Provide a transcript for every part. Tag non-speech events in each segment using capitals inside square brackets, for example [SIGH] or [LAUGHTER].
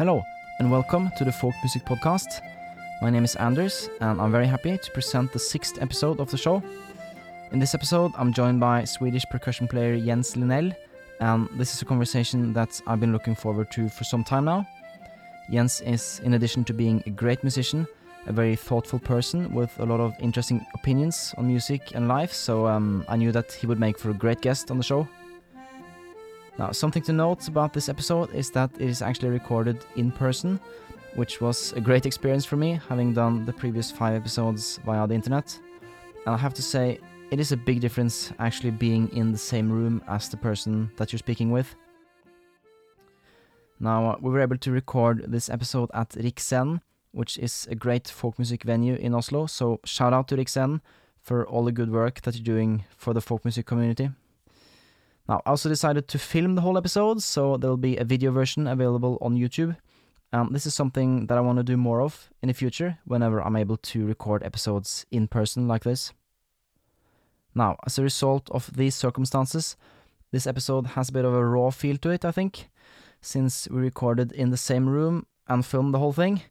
Hello, and welcome to the Folk Music Podcast. My name is Anders, and I'm very happy to present the sixth episode of the show. In this episode, I'm joined by Swedish percussion player Jens Linell, and this is a conversation that I've been looking forward to for some time now. Jens is, in addition to being a great musician, a very thoughtful person with a lot of interesting opinions on music and life, so um, I knew that he would make for a great guest on the show. Now, something to note about this episode is that it is actually recorded in person, which was a great experience for me, having done the previous five episodes via the internet. And I have to say, it is a big difference actually being in the same room as the person that you're speaking with. Now, uh, we were able to record this episode at Riksen, which is a great folk music venue in Oslo, so shout out to Riksen for all the good work that you're doing for the folk music community. Now, I also decided to film the whole episode, so there will be a video version available on YouTube. Um, this is something that I want to do more of in the future whenever I'm able to record episodes in person like this. Now, as a result of these circumstances, this episode has a bit of a raw feel to it, I think. Since we recorded in the same room and filmed the whole thing,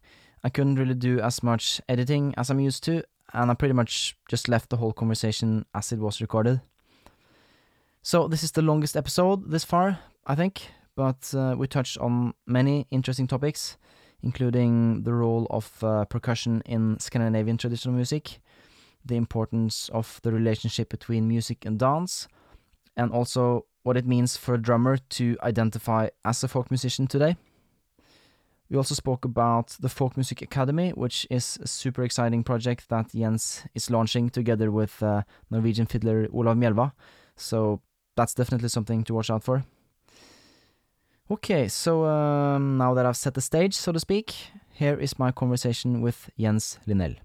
I couldn't really do as much editing as I'm used to, and I pretty much just left the whole conversation as it was recorded. So this is the longest episode this far, I think, but uh, we touched on many interesting topics, including the role of uh, percussion in Scandinavian traditional music, the importance of the relationship between music and dance, and also what it means for a drummer to identify as a folk musician today. We also spoke about the Folk Music Academy, which is a super exciting project that Jens is launching together with uh, Norwegian fiddler Olav Mjelva. So that's definitely something to watch out for. Okay, so um, now that I've set the stage, so to speak, here is my conversation with Jens Linell.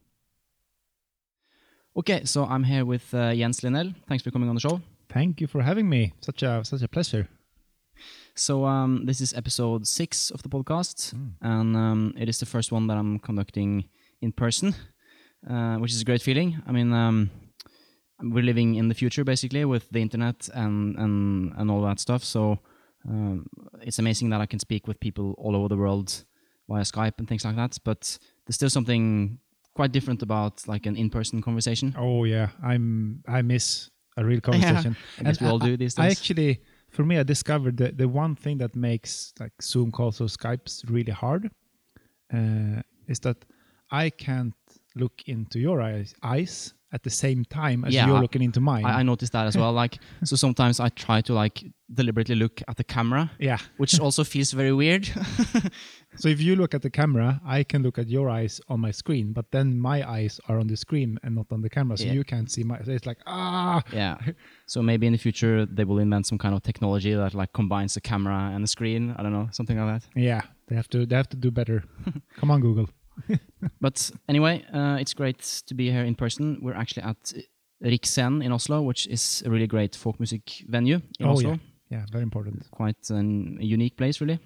Okay, so I'm here with uh, Jens Linell. Thanks for coming on the show. Thank you for having me. Such a such a pleasure. So um, this is episode six of the podcast, mm. and um, it is the first one that I'm conducting in person, uh, which is a great feeling. I mean, um, we're living in the future basically with the internet and and and all that stuff. So um, it's amazing that I can speak with people all over the world via Skype and things like that. But there's still something quite different about like an in-person conversation. Oh yeah, I'm I miss a real [LAUGHS] conversation. Yeah, I and we all do these days. I actually for me, I discovered that the one thing that makes like Zoom calls or Skypes really hard uh, is that I can't look into your eyes, eyes at the same time as yeah, you're looking into mine. I, I, noticed that as well. [LAUGHS] Like, so sometimes I try to like deliberately look at the camera. Yeah. Which [LAUGHS] also feels very weird. [LAUGHS] so if you look at the camera, I can look at your eyes on my screen, but then my eyes are on the screen and not on the camera, so yeah. you can't see my. So it's like ah. Yeah. So maybe in the future they will invent some kind of technology that like combines the camera and the screen. I don't know, something like that. Yeah, they have to. They have to do better. Come on, Google. [LAUGHS] but anyway, uh, it's great to be here in person. We're actually at Riksen in Oslo, which is a really great folk music venue in oh, Oslo. Yeah. yeah, very important. Quite an, a unique place, really.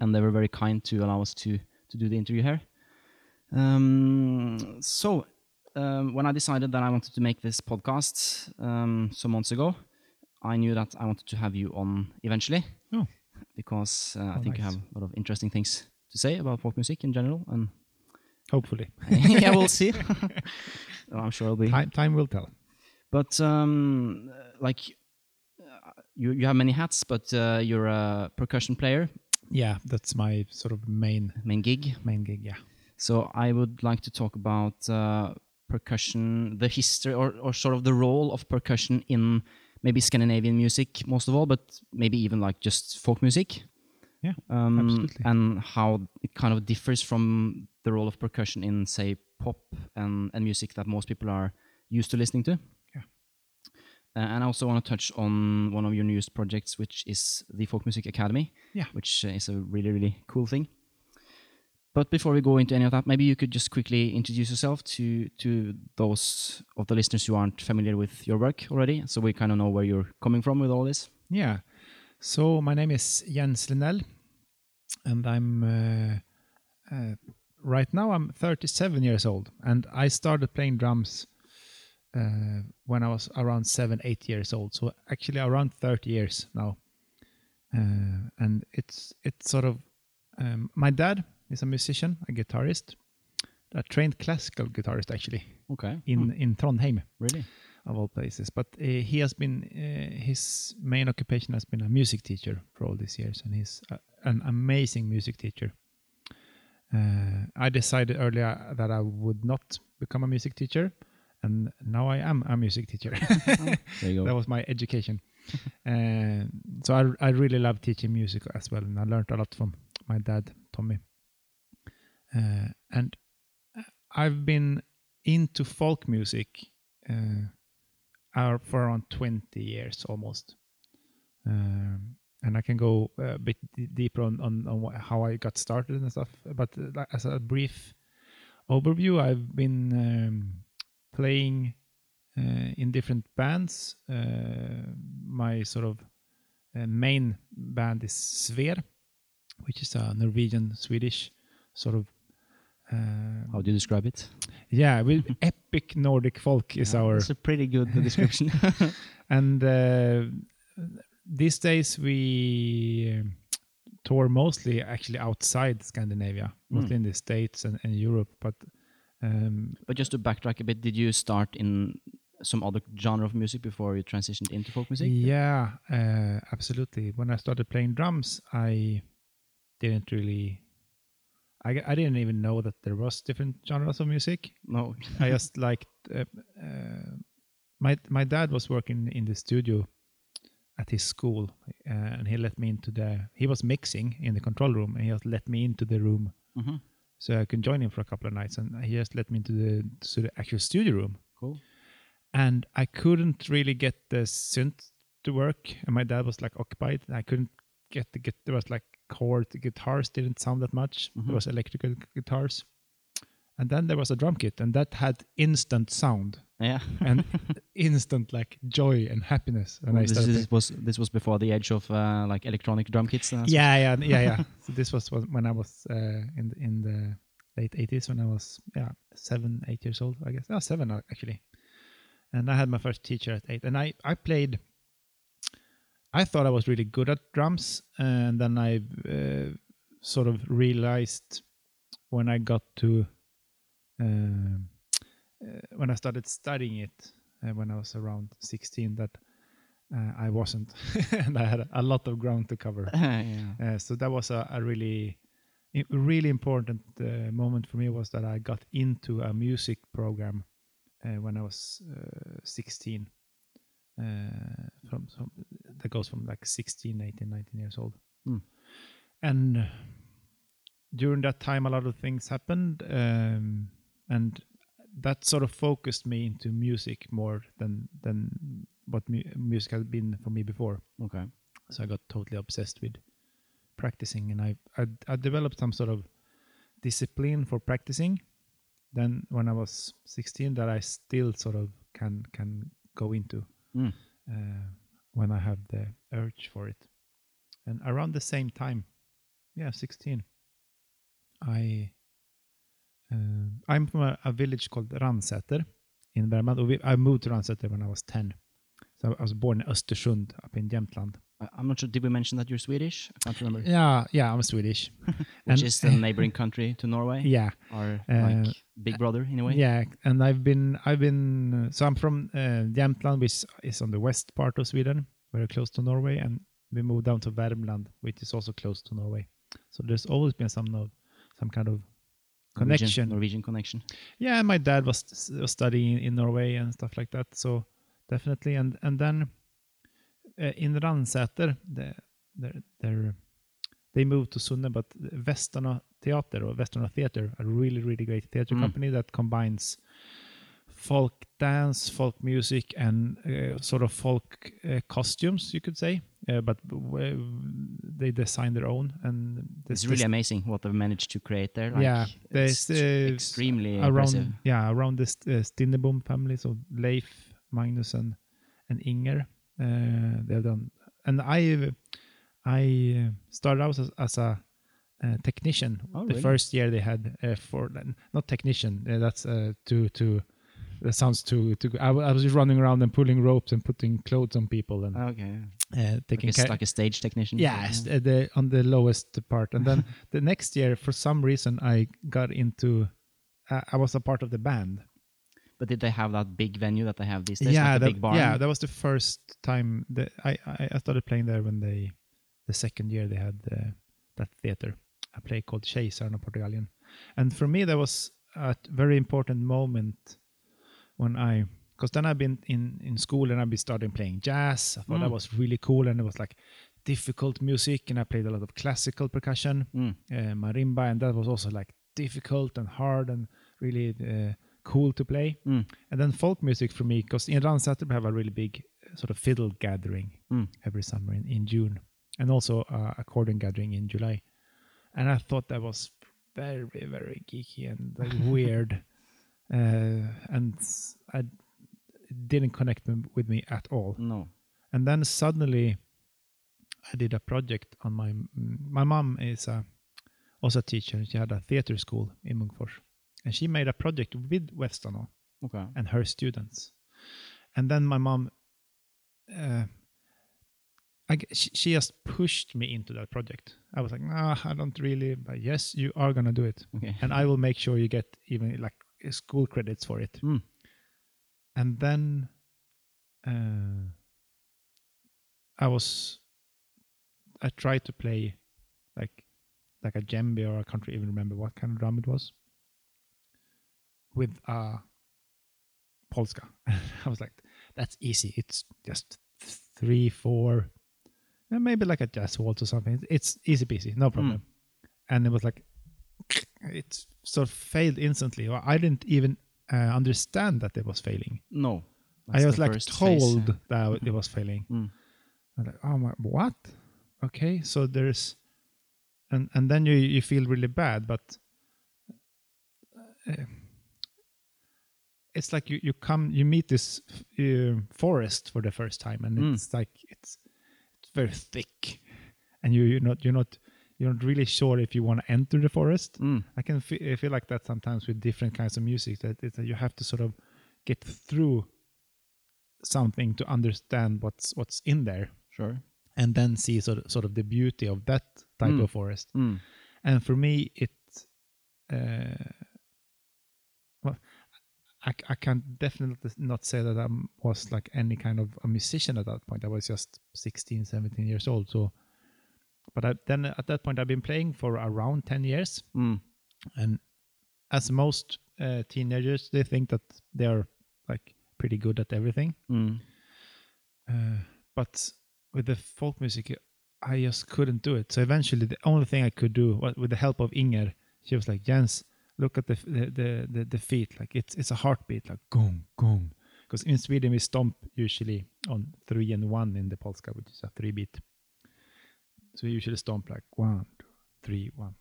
And they were very kind to allow us to to do the interview here. Um, so, um, when I decided that I wanted to make this podcast um, some months ago, I knew that I wanted to have you on eventually. Oh. Because uh, oh, I think nice. you have a lot of interesting things to say about folk music in general, and hopefully, [LAUGHS] yeah, we'll see. [LAUGHS] [LAUGHS] oh, I'm sure it'll be time. Time will tell. But um, like uh, you, you have many hats, but uh, you're a percussion player. Yeah, that's my sort of main main gig. Main gig, yeah. So I would like to talk about uh, percussion, the history, or, or sort of the role of percussion in maybe Scandinavian music most of all, but maybe even like just folk music. Yeah, um, absolutely. And how it kind of differs from the role of percussion in, say, pop and, and music that most people are used to listening to. Yeah. Uh, and I also want to touch on one of your newest projects, which is the Folk Music Academy. Yeah. Which uh, is a really, really cool thing. But before we go into any of that, maybe you could just quickly introduce yourself to to those of the listeners who aren't familiar with your work already, so we kind of know where you're coming from with all this. Yeah. So my name is Jens Linell, and I'm uh, uh, right now I'm 37 years old, and I started playing drums uh, when I was around seven, eight years old. So actually around 30 years now, uh, and it's it's sort of um, my dad is a musician, a guitarist, a trained classical guitarist actually Okay. in Hmm. in Trondheim Really? Of all places. But uh, he has been uh, his main occupation has been a music teacher for all these years, and he's a, an amazing music teacher. Uh, I decided earlier that I would not become a music teacher, and now I am a music teacher. [LAUGHS] There you that was my education. [LAUGHS] uh, so I, I really love teaching music as well, and I learned a lot from my dad, Tommy. Uh, and I've been into folk music uh, uh, for around 20 years almost. Um, and I can go a bit d- deeper on, on, on how I got started and stuff. But uh, as a brief overview, I've been um, playing uh, in different bands. Uh, my sort of uh, main band is Sver, which is a Norwegian Swedish sort of. Uh, How do you describe it? yeah, with [LAUGHS] epic Nordic folk is Yeah, our That's a pretty good [LAUGHS] description. [LAUGHS] and uh, these days we um, tour mostly actually outside Scandinavia, mostly in the States and, and Europe. But um, but just to backtrack a bit, did you start in some other genre of music before you transitioned into folk music? yeah, uh, absolutely. When I started playing drums, I didn't really. I, I didn't even know that there was different genres of music. No. I [LAUGHS] just liked. Uh, uh, my my dad was working in the studio at his school, uh, and he let me into the. He was mixing in the control room, and he just let me into the room hmm so I could join him for a couple of nights, and he just let me into the to the actual studio room, Cool. and I couldn't really get the synth to work, and my dad was like occupied. And I couldn't get the get. There was like chord guitars didn't sound that much. Mhm. There was electrical guitars, and then there was a drum kit, and that had instant sound Yeah. [LAUGHS] and instant like joy and happiness when I this, started. this was this was before the age of uh, like electronic drum kits. and yeah, yeah, yeah, yeah. [LAUGHS] so this was when when I was uh, in the, in the late eighties when I was yeah seven, eight years old, I guess. Oh, seven uh, actually. And I had my first teacher at eight, and I I played. I thought I was really good at drums, and then I uh, sort of realized when I got to um uh, when I started studying it uh, when I was around sixteen that uh, I wasn't, [LAUGHS] and I had a lot of ground to cover. [LAUGHS] yeah. Uh, so that was a, a really, really important uh, moment for me was that I got into a music program uh, when I was uh, 16. Uh, from, from that goes from like 16, 18, 19 years old, Hmm. and uh, during that time, a lot of things happened, um, and that sort of focused me into music more than than what mu- music had been for me before Okay. so I got totally obsessed with practicing, and I I, I developed some sort of discipline for practicing. Then when I was 16, that I still sort of can can go into Mm. uh, when I have the urge for it. And around the same time, yeah, 16, I uh, I'm from a, a village called Ransäter in Värmland. we- I moved to Ransäter when I was 10. So I was born in Östersund up in Jämtland. I- I'm not sure. Did we mention that you're Swedish? I can't remember. Yeah, yeah, I'm Swedish. [LAUGHS] Which and- is the [LAUGHS] neighboring country to Norway, Yeah, or Uh, like big brother in a way. yeah, and I've been, I've been, uh, so I'm from uh, Jämtland, which is on the west part of Sweden, very close to Norway, and we moved down to Värmland, which is also close to Norway. So there's always been some no, some kind of connection. Norwegian connection. Yeah, my dad was, was studying in Norway and stuff like that. So definitely, and and then uh, in Ransäter, the, they're, they're, they moved to Sunne, but Västanå Theater or Västanå Theater, a really really great theater Mm. company that combines folk dance, folk music, and uh, sort of folk uh, costumes, you could say. Uh, but they design their own, and It's really amazing what they've managed to create there. Like, Yeah, it's extremely impressive. around yeah around this uh, Stinnerbom family so Leif Magnus and and Inger uh, they've done and I I uh, started out as, as a uh, technician Oh, the really? first year they had uh, for not technician uh, that's uh, too too that sounds too too good. I, was just running around and pulling ropes and putting clothes on people and Okay. uh, Like taking a, care. like a stage technician. Yes, uh, the on the lowest part, and then [LAUGHS] the next year, for some reason, I got into. Uh, I was a part of the band. But did they have that big venue that they have these days? yeah, like the that, yeah, that was the first time that I, I I started playing there when they, the second year they had uh, that theater, a play called Kejsaren av Portugalien, and for me that was a very important moment when I, because then I've been in in school and I've been starting playing jazz. I thought that Mm. was really cool and it was like difficult music and I played a lot of classical percussion, Mm. uh, marimba, and that was also like difficult and hard and really uh, cool to play. Mm. And then folk music for me, because in Ransäter we have a really big uh, sort of fiddle gathering Mm. every summer in, in June, and also uh, accordion gathering in July. And I thought that was very, very geeky and like [LAUGHS] weird, uh, and I it didn't connect with me at all. No. And then suddenly, I did a project on my my mom is a, also a teacher. and She had a theater school in Munkfors, and she made a project with Västanå Okay. and her students. And then my mom, uh, I, she, she just pushed me into that project. I was like, nah, I don't really. But yes, you are gonna do it, Okay. and I will make sure you get even like school credits for it. Mm. And then, uh, I was, I tried to play, like, like a djembe or I can't even remember what kind of drum it was. With a polska, [LAUGHS] I was like, that's easy. It's just three, four, and maybe like a jazz waltz or something. It's easy peasy, no problem. And it was like, it sort of failed instantly. Or I didn't even uh, understand that it was failing. No. I was like first phase, told that it was failing. Mm. I'm like, oh my, what? Okay, so there's, and and then you you feel really bad, but uh, it's like you you come you meet this uh, forest for the first time, and Mm. it's like it's very thick, and you you're not you're not you're not really sure if you want to enter the forest. Mm. I can fe- I feel like that sometimes with different kinds of music that, that you have to sort of get through something to understand what's what's in there Sure. and then see sort of, sort of the beauty of that type Mm. of forest Mm. and for me it uh, well I, I can definitely not say that I was like any kind of a musician at that point I was just 16 17 years old so but I, then at that point I've been playing for around 10 years Mm. and as most uh, teenagers they think that they're like pretty good at everything Mm. uh, but with the folk music i just couldn't do it so eventually the only thing i could do was with the help of inger she was like jens look at the the the, the, feet like it's it's a heartbeat like gong gong because in sweden we stomp usually on three and one in the polska which is a three beat so we usually stomp like one two three one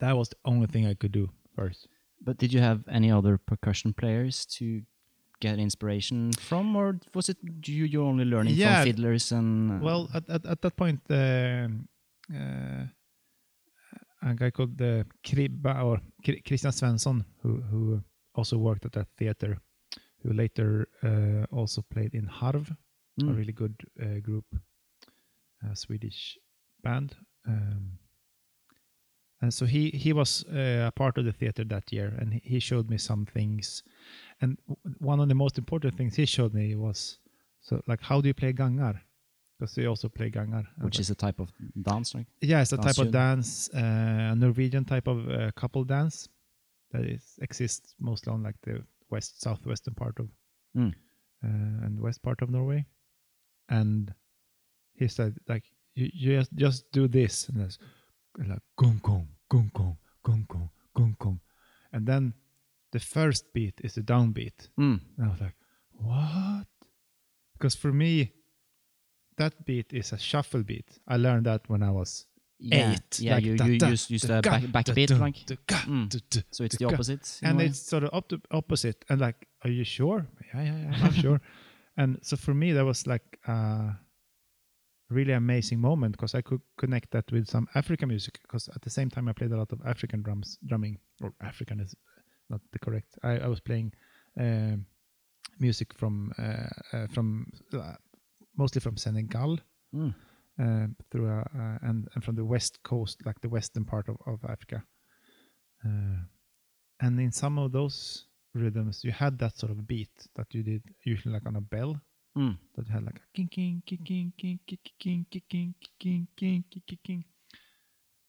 that was the only thing i could do first But did you have any other percussion players to get inspiration from, or was it you you're only learning Yeah. from fiddlers and? uh, Well, at, at, at that point, um, uh, a guy called uh, Kribba or Christian Svensson, who who also worked at that theater, who later uh, also played in Harv, a Mm. really good uh, group, a Swedish band. Um, and so he he was uh, a part of the theater that year, and he- he showed me some things. And one of the most important things he showed me was so like how do you play gangar? Because they also play gangar, which is a type of dance, like yeah, it's a dance type of tune. dance, uh, a Norwegian type of uh, couple dance that is exists mostly on like the west southwestern part of Mm. uh, and west part of Norway. And he said like you, you just just do this and it's like gong gong gong gong gong gong gong gong, and then the first beat is the downbeat. Mm. And I was like, what? Because for me, that beat is a shuffle beat. I learned that when I was yeah, eight. Yeah, like you da, you da, use use da, the ga, back back beat, like Mm. so it's the opposite. And it's sort of to opposite. And like, are you sure? Yeah, yeah, yeah, I'm [LAUGHS] sure. And so for me, that was like a really amazing moment because I could connect that with some African music. Because at the same time, I played a lot of African drums, drumming, or African is not the correct. I, I was playing um music from uh, uh, from uh, mostly from Senegal Mm. uh, through a, uh, and and from the west coast, like the western part of of Africa. Uh, and in some of those rhythms, you had that sort of beat that you did usually like on a bell Mm. that had like a king king king king king king king king king king king king king king.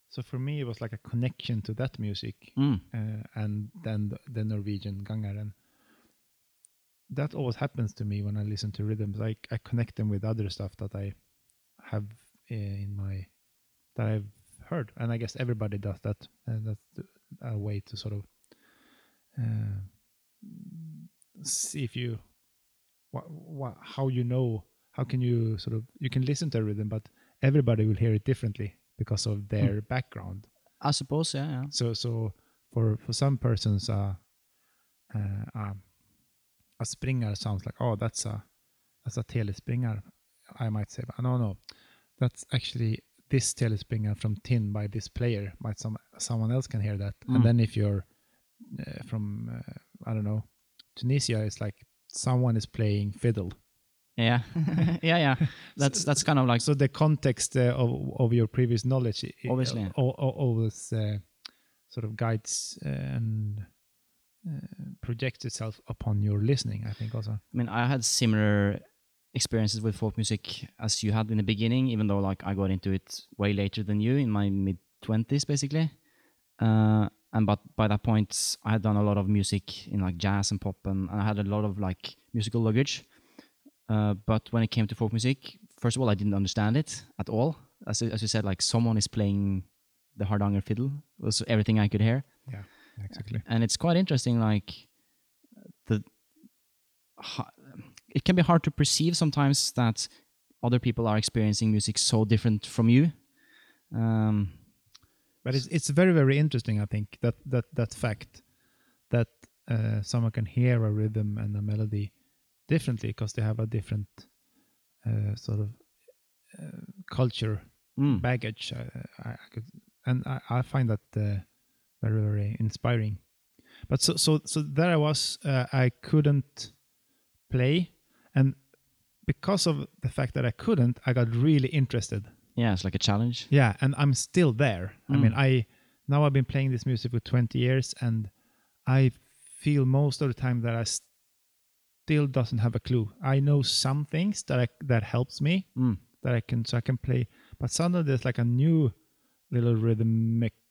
So for me, it was like a connection to that music, Mm. uh, and then the, the Norwegian gangaren. That always happens to me when I listen to rhythms. I I connect them with other stuff that I have uh, in my that I've heard, and I guess everybody does that. And that's a way to sort of uh, see if you what, what how you know how can you sort of you can listen to a rhythm, but everybody will hear it differently because of their background. I suppose, yeah, yeah. So so for for some persons, uh, uh, um, a springer sounds like oh that's a that's a telespringer. I might say, but no, no, that's actually this telespringer from Tinn by this player. Might some someone else can hear that, Mm. and then if you're uh, from uh, I don't know Tunisia, it's like someone is playing fiddle. Yeah, [LAUGHS] yeah, yeah. That's that's kind of like So the context uh, of of your previous knowledge, i- i- Obviously. al- al- always uh, sort of guides uh, and uh, projects itself upon your listening. I think also. I mean, I had similar experiences with folk music as you had in the beginning, even though like I got into it way later than you in my mid twenties, basically. Uh, and but by that point, I had done a lot of music in like jazz and pop, and, and I had a lot of like musical luggage. Uh, but when it came to folk music, first of all, I didn't understand it at all. As as you said, like someone is playing the Hardanger fiddle was everything I could hear Yeah, exactly. and it's quite interesting like the it can be hard to perceive sometimes that other people are experiencing music so different from you um But it's it's very very interesting. I think that that that fact that uh, someone can hear a rhythm and a melody differently because they have a different uh, sort of uh, culture mm, baggage. Uh, I, I could, and I, I find that uh, very very inspiring. But so so so there I was. Uh, I couldn't play, and because of the fact that I couldn't, I got really interested. yeah it's like a challenge Yeah, and I'm still there. I Mm. mean, I now I've been playing this music for 20 years, and I feel most of the time that I still doesn't have a clue. I know some things that I that helps me mm, that I can so I can play, but suddenly there's like a new little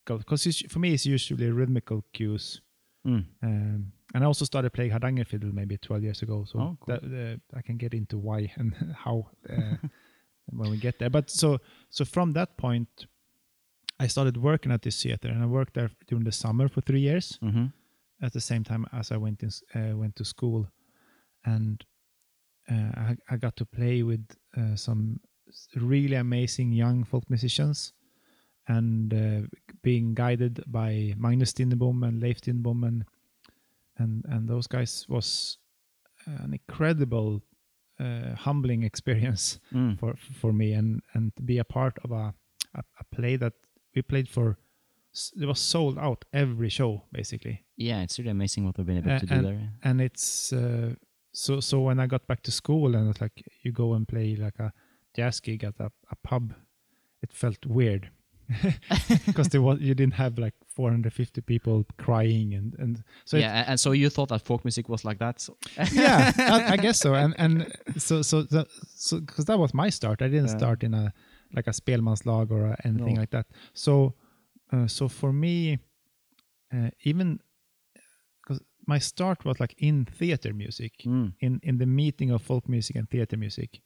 rhythmical because for me it's usually rhythmical cues. mm. Um, and I also started playing Hardanger fiddle maybe 12 years ago, so Oh, cool. that, uh, I can get into why [LAUGHS] and how uh, when we get there. But so so from that point, I started working at this theater, and I worked there during the summer for three years hmm at the same time as I went in uh, went to school, and uh, I, I got to play with uh, some really amazing young folk musicians, and uh, being guided by Magnus Stinnerbom and Leif Stinnerbom and and and those guys was an incredible, uh, humbling experience Mm. for for me, and and to be a part of a a, a play that we played for. It was sold out every show basically yeah it's really amazing what we've been able Uh, to do and- there and it's uh, so so when I got back to school and it's like you go and play like a jazz gig at a, a pub, it felt weird [LAUGHS] because there was you didn't have like 450 people crying and and so yeah a- and so you thought that folk music was like that so [LAUGHS] yeah I, I guess so and and [LAUGHS] so so so because that was my start I didn't Yeah. start in a like a spelmanslag or a, anything No. like that so uh, so for me uh, even because my start was like in theater music mm. in in the meeting of folk music and theater music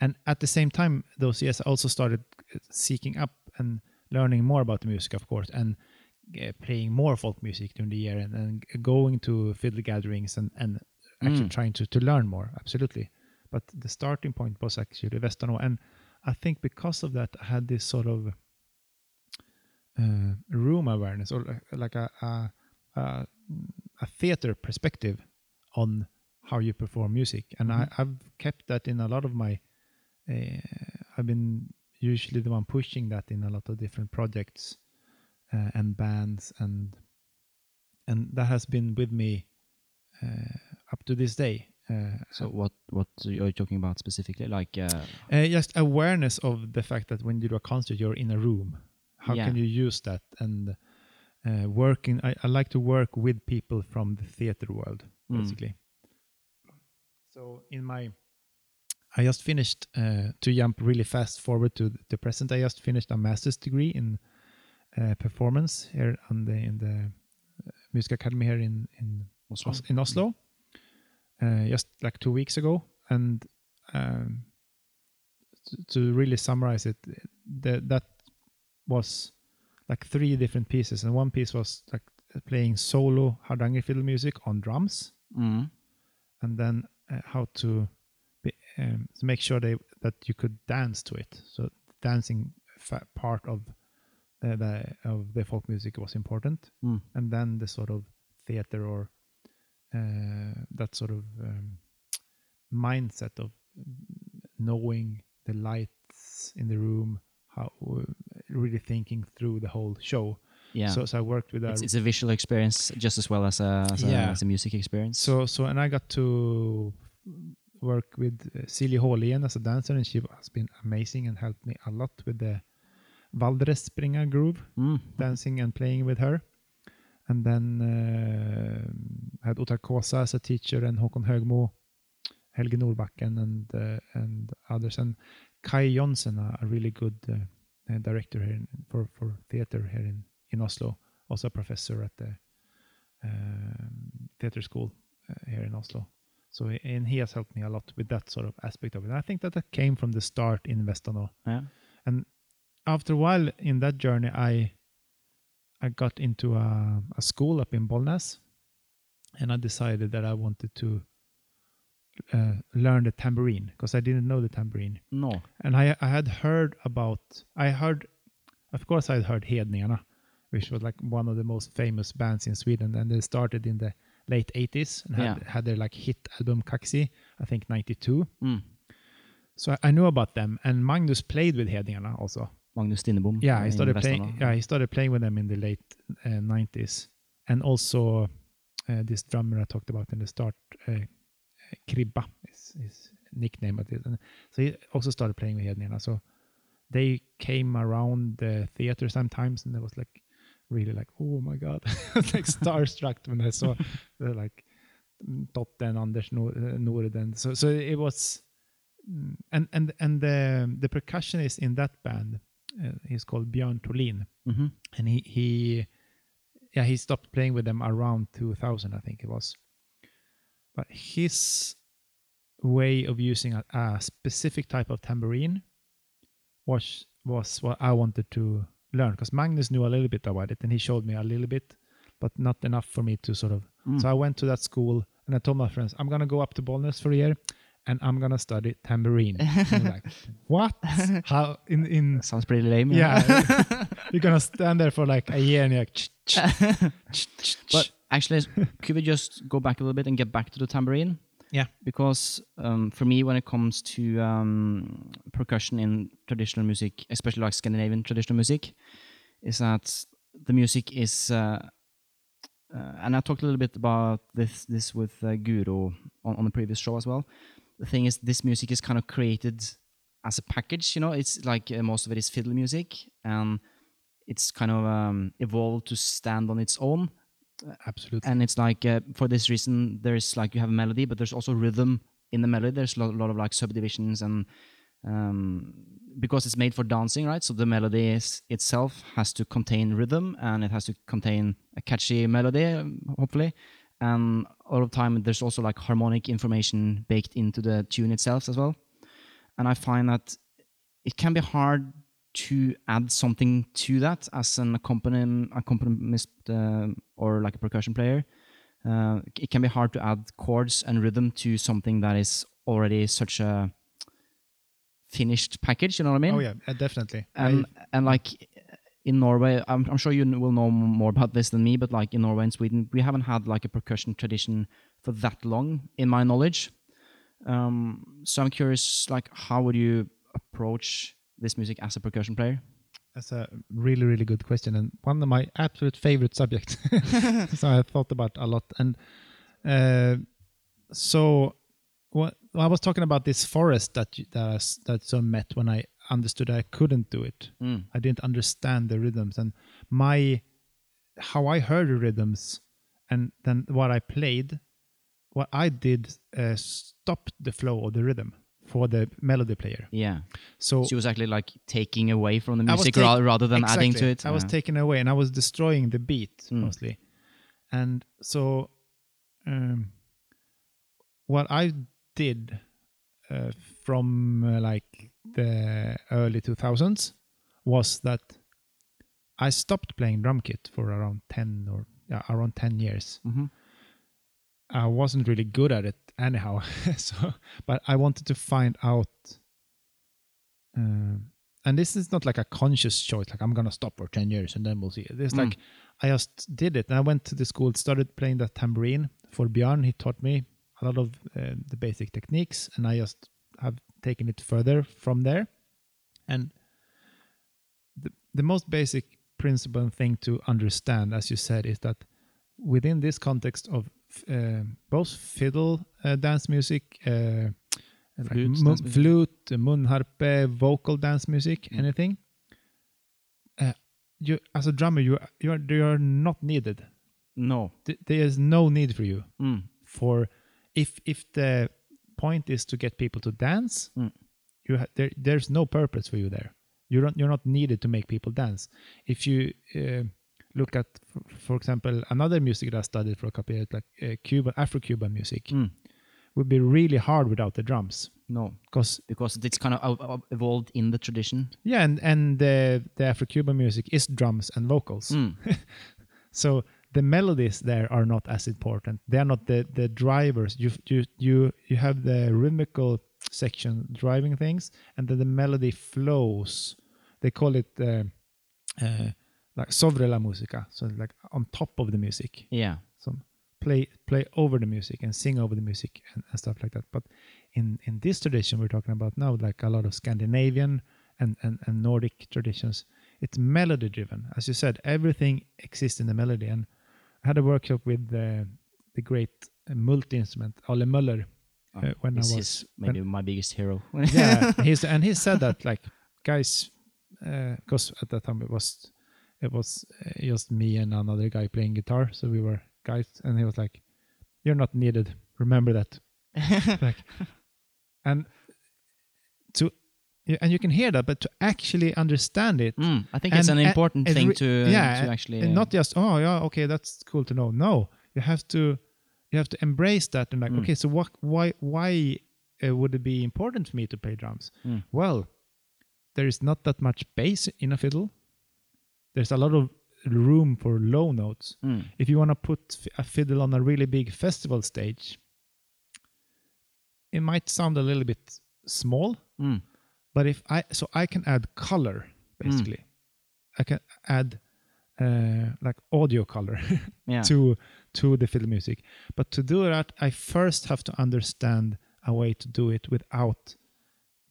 and at the same time those years i also started uh, seeking up and learning more about the music of course and uh, playing more folk music during the year and, and going to fiddle gatherings and and actually Mm. trying to to learn more absolutely. But the starting point was actually Västanå and i think because of that i had this sort of uh, room awareness or like, like a, a, a a theater perspective on how you perform music. And I, i've kept that in a lot of my uh, i've been usually the one pushing that in a lot of different projects uh, and bands and and that has been with me uh, up to this day Uh, So what what are you talking about specifically? Like uh, uh, just awareness of the fact that when you do a concert, you're in a room. How Yeah. can you use that and uh, working? I, I like to work with people from the theater world, Mm. basically. So in my, I just finished uh, to jump really fast forward to the present. I just finished a master's degree in uh, performance here on the in the uh, music academy here in in Oslo? Os- in Oslo, uh, just like two weeks ago. And um, to, to really summarize it, the, that was like three different pieces, and one piece was like playing solo hardanger fiddle music on drums, Mm. and then uh, how to, um, to make sure they, that you could dance to it. So dancing fa- part of the, the of the folk music was important Mm. and then the sort of theater or uh, that sort of um, mindset of knowing the lights in the room, how uh, really thinking through the whole show. Yeah. So, so I worked with a it's, it's a visual experience just as well as a as, Yeah. a, as a music experience. so so and I got to work with uh, Silje Hålien as a dancer, and she has been amazing and helped me a lot with the Valdres groove. Mm. dancing and playing with her. And then uh, had Ottar Kåsa as a teacher and Håkon Høgemo, Helge Norbakken and uh, and others. And Kai Johnsen, a, really good uh, director here in, for, for theater here in, in Oslo, also a professor at the um, theater school here in Oslo. So and he has helped me a lot with that sort of aspect of it. I think that that came from the start in Västanå Yeah. after a while in that journey, I I got into a, a school up in Bollnäs, and I decided that I wanted to uh, learn the tambourine because I didn't know the tambourine, No. and I I had heard about I heard, of course, I had heard Hedningarna, which was like one of the most famous bands in Sweden, and they started in the late 80s and had, Yeah. had their like hit album Kaksi, I think 92. Mm. So I, I knew about them, and Magnus played with Hedningarna also. Magnus Stinnerbom. Yeah, uh, he started playing. Yeah, he started playing with them in the late uh, nineties, and also uh, this drummer I talked about in the start, uh, Kribba, is his nickname. At it. So he also started playing with Hedningarna. So they came around the theater sometimes, and there was like, really like, oh my god, [LAUGHS] like starstruck when I saw the, like and Anders Nor- uh, Norden. So so it was, mm, and and and the the percussionist in that band uh, he's called Björn Tollin, Mhm. and he he yeah he stopped playing with them around 2000 I think it was. But his way of using a, a specific type of tambourine was was what I wanted to learn because Magnus knew a little bit about it and he showed me a little bit, but not enough for me to sort of. Mm. So I went to that school and I told my friends I'm gonna go up to Bollnäs for a year. And I'm gonna study tambourine. Like, [LAUGHS] what? How in in Sounds pretty lame. yeah, [LAUGHS] [LAUGHS] you're gonna stand there for like a year and you're like, "Ch- ch- ch- ch- But actually, could we just go back a little bit and get back to the tambourine? Yeah. Because um, for me, when it comes to um, percussion in traditional music, especially like Scandinavian traditional music, is that the music is, uh, uh, and I talked a little bit about this this with uh, Guro on, on the previous show as well. The thing is, this music is kind of created as a package. You know, it's like uh, most of it is fiddle music, and it's kind of um, evolved to stand on its own absolutely. and it's like uh, for this reason there's like you have a melody but there's also rhythm in the melody. There's a lot, lot of like subdivisions and um, because it's made for dancing right? So the melody is, itself has to contain rhythm and it has to contain a catchy melody hopefully. And all of the time there's also like harmonic information baked into the tune itself as well. And i find that it can be hard to add something to that as an accompaniment, accompanist uh, or like a percussion player. Uh, it can be hard to add chords and rhythm to something that is already such a finished package. You know what I mean? oh yeah, uh, definitely. and and like in Norway, I'm, I'm sure you will know more about this than me, but like in Norway and Sweden, we haven't had like a percussion tradition for that long, in my knowledge. Um, so I'm curious, like, how would you approach this music as a percussion player? That's a really, really good question, and one of my absolute favorite subjects. [LAUGHS] so I thought about a lot, and uh, so well, I was talking about this forest that that I that so met when I understood I couldn't do it. Mm. I didn't understand the rhythms and my how I heard the rhythms and then what I played. What I did uh, stopped the flow of the rhythm for the melody player. Yeah. So she was actually like taking away from the music ra- rather than adding to it. I was Yeah. taken away and I was destroying the beat Mm. mostly. And so, um, what I did uh, from uh, like the early 2000s was that I stopped playing drum kit for around 10 or yeah, around 10 years. Mhm. I wasn't really good at it anyhow. [LAUGHS] so, but I wanted to find out. Um, and this is not like a conscious choice, like I'm gonna stop for ten years and then we'll see. It's Mm. like I just did it. And I went to the school, started playing the tambourine for Björn. He taught me a lot of uh, the basic techniques, and I just have taken it further from there. And the the most basic principle and thing to understand, as you said, is that within this context of both fiddle uh, dance music, uh, like Flute mu- dance music. flute, munharpe, vocal dance music, Mm. anything. Uh, you as a drummer, you you are you are not needed. No. Th- There is no need for you Mm. for if if the point is to get people to dance, Mm. you ha- there there's no purpose for you there. You're not you're not needed to make people dance. If you uh, look at, for, example, another music that I studied for a couple years, like uh, Cuban Afro-Cuban music, Mm. would be really hard without the drums No. because Because it's kind of ev- ev- evolved in the tradition. yeah, and and the the Afro-Cuban music is drums and vocals. Mm. [LAUGHS] So the melodies there are not as important. They are not the the drivers. You you you you have the rhythmical section driving things, and then the melody flows. They call it uh, uh, like sobre la música, so like on top of the music. Yeah. So play play over the music and sing over the music and, and stuff like that. But in in this tradition we're talking about now, like a lot of Scandinavian and and, and Nordic traditions, it's melody driven. As you said, everything exists in the melody. And I had a workshop with the the great multi instrument Ale Möller Oh, uh, when I was is maybe my biggest hero. yeah [LAUGHS] he's and he said that like guys because at that time it was it was uh, just me and another guy playing guitar so we were guys and he was like you're not needed. Remember that. [LAUGHS] Like and to and you can hear that but to actually understand it Mm, I think it's an important thing re- to yeah, to actually and not just oh yeah okay that's cool to know. No you have to you have to embrace that and like Mm. okay so what why why uh, would it be important for me to play drums? Mm. well there is not that much bass in a fiddle there's a lot of room for low notes Mm. if you want to put f- a fiddle on a really big festival stage it might sound a little bit small Mm. but if i so i can add color basically i can add uh, like audio color [LAUGHS] Yeah. to to the fiddle music but to do that i first have to understand a way to do it without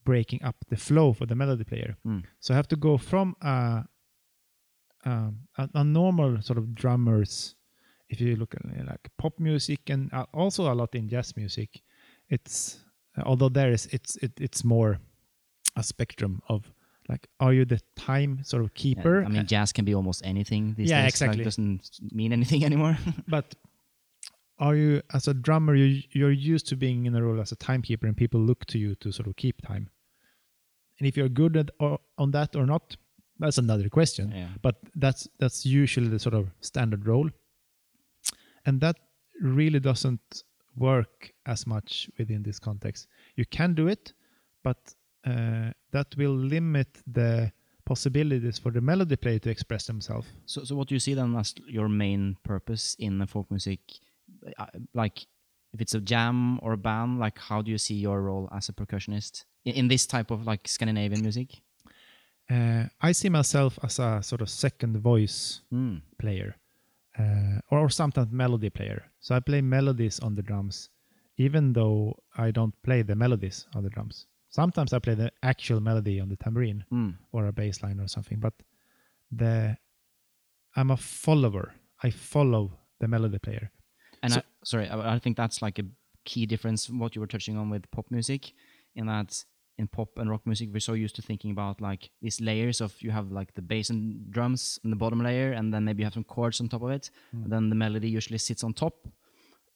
breaking up the flow for the melody player Mm. so i have to go from a um, a, a normal sort of drummers if you look at uh, like pop music and uh, also a lot in jazz music it's although there is it's it, it's more a spectrum of like are you the time sort of Yeah, keeper I mean, jazz can be almost anything these Yeah, days. exactly. Like, doesn't mean anything [LAUGHS] anymore. but are you as a drummer you you're used to being in a role as a timekeeper and people look to you to sort of keep time and if you're good at or, on that or not that's another question yeah. but that's that's usually the sort of standard role and that really doesn't work as much within this context you can do it but uh, that will limit the possibilities for the melody player to express themselves So, so what do you see then as your main purpose in the folk music? Uh, Like, if it's a jam or a band, like how do you see your role as a percussionist in, in this type of like Scandinavian music? Uh, i see myself as a sort of second voice Mm. player uh, or, or sometimes melody player so i play melodies on the drums even though i don't play the melodies on the drums sometimes i play the actual melody on the tambourine Mm. or a bass line or something but the i'm a follower i follow the melody player And So- I, sorry, I, I think that's like a key difference what you were touching on with pop music in that in pop and rock music we're so used to thinking about like these layers of you have like the bass and drums in the bottom layer and then maybe you have some chords on top of it and then the melody usually sits on top.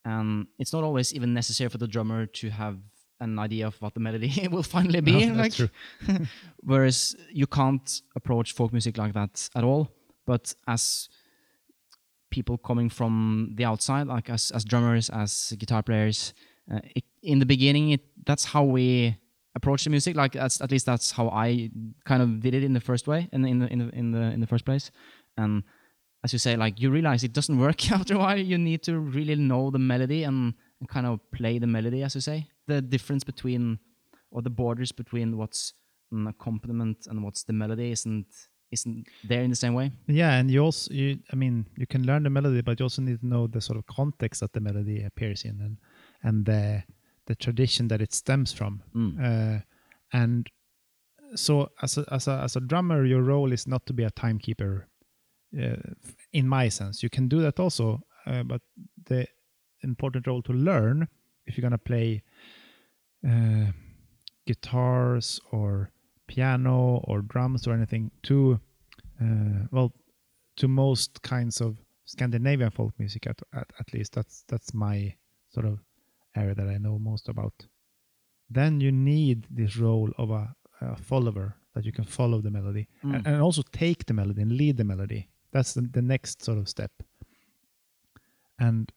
And it's not always even necessary for the drummer to have an idea of what the melody [LAUGHS] will finally be No, like. that's true. [LAUGHS] whereas you can't approach folk music like that at all. But as people coming from the outside like as, as drummers as guitar players uh, it, in the beginning it that's how we approach the music like that's at least that's how i kind of did it in the first way and in the in the in the in the first place. And as you say like you realize it doesn't [LAUGHS] work after a while you need to really know the melody and, and kind of play the melody as you say. The difference between or the borders between what's an accompaniment and what's the melody isn't isn't there in the same way. Yeah, and you also, you, I mean, you can learn the melody, but you also need to know the sort of context that the melody appears in, and and the the tradition that it stems from. Mm. Uh, and so, as a, as a as a drummer, your role is not to be a timekeeper. Uh, in my sense, you can do that also, uh, but the important role to learn if you're gonna play uh, guitars or piano or drums or anything to uh, well to most kinds of Scandinavian folk music at, at at least that's that's my sort of area that I know most about. Then you need this role of a, a follower that you can follow the melody Mm. and, and also take the melody and lead the melody. That's the, the next sort of step. And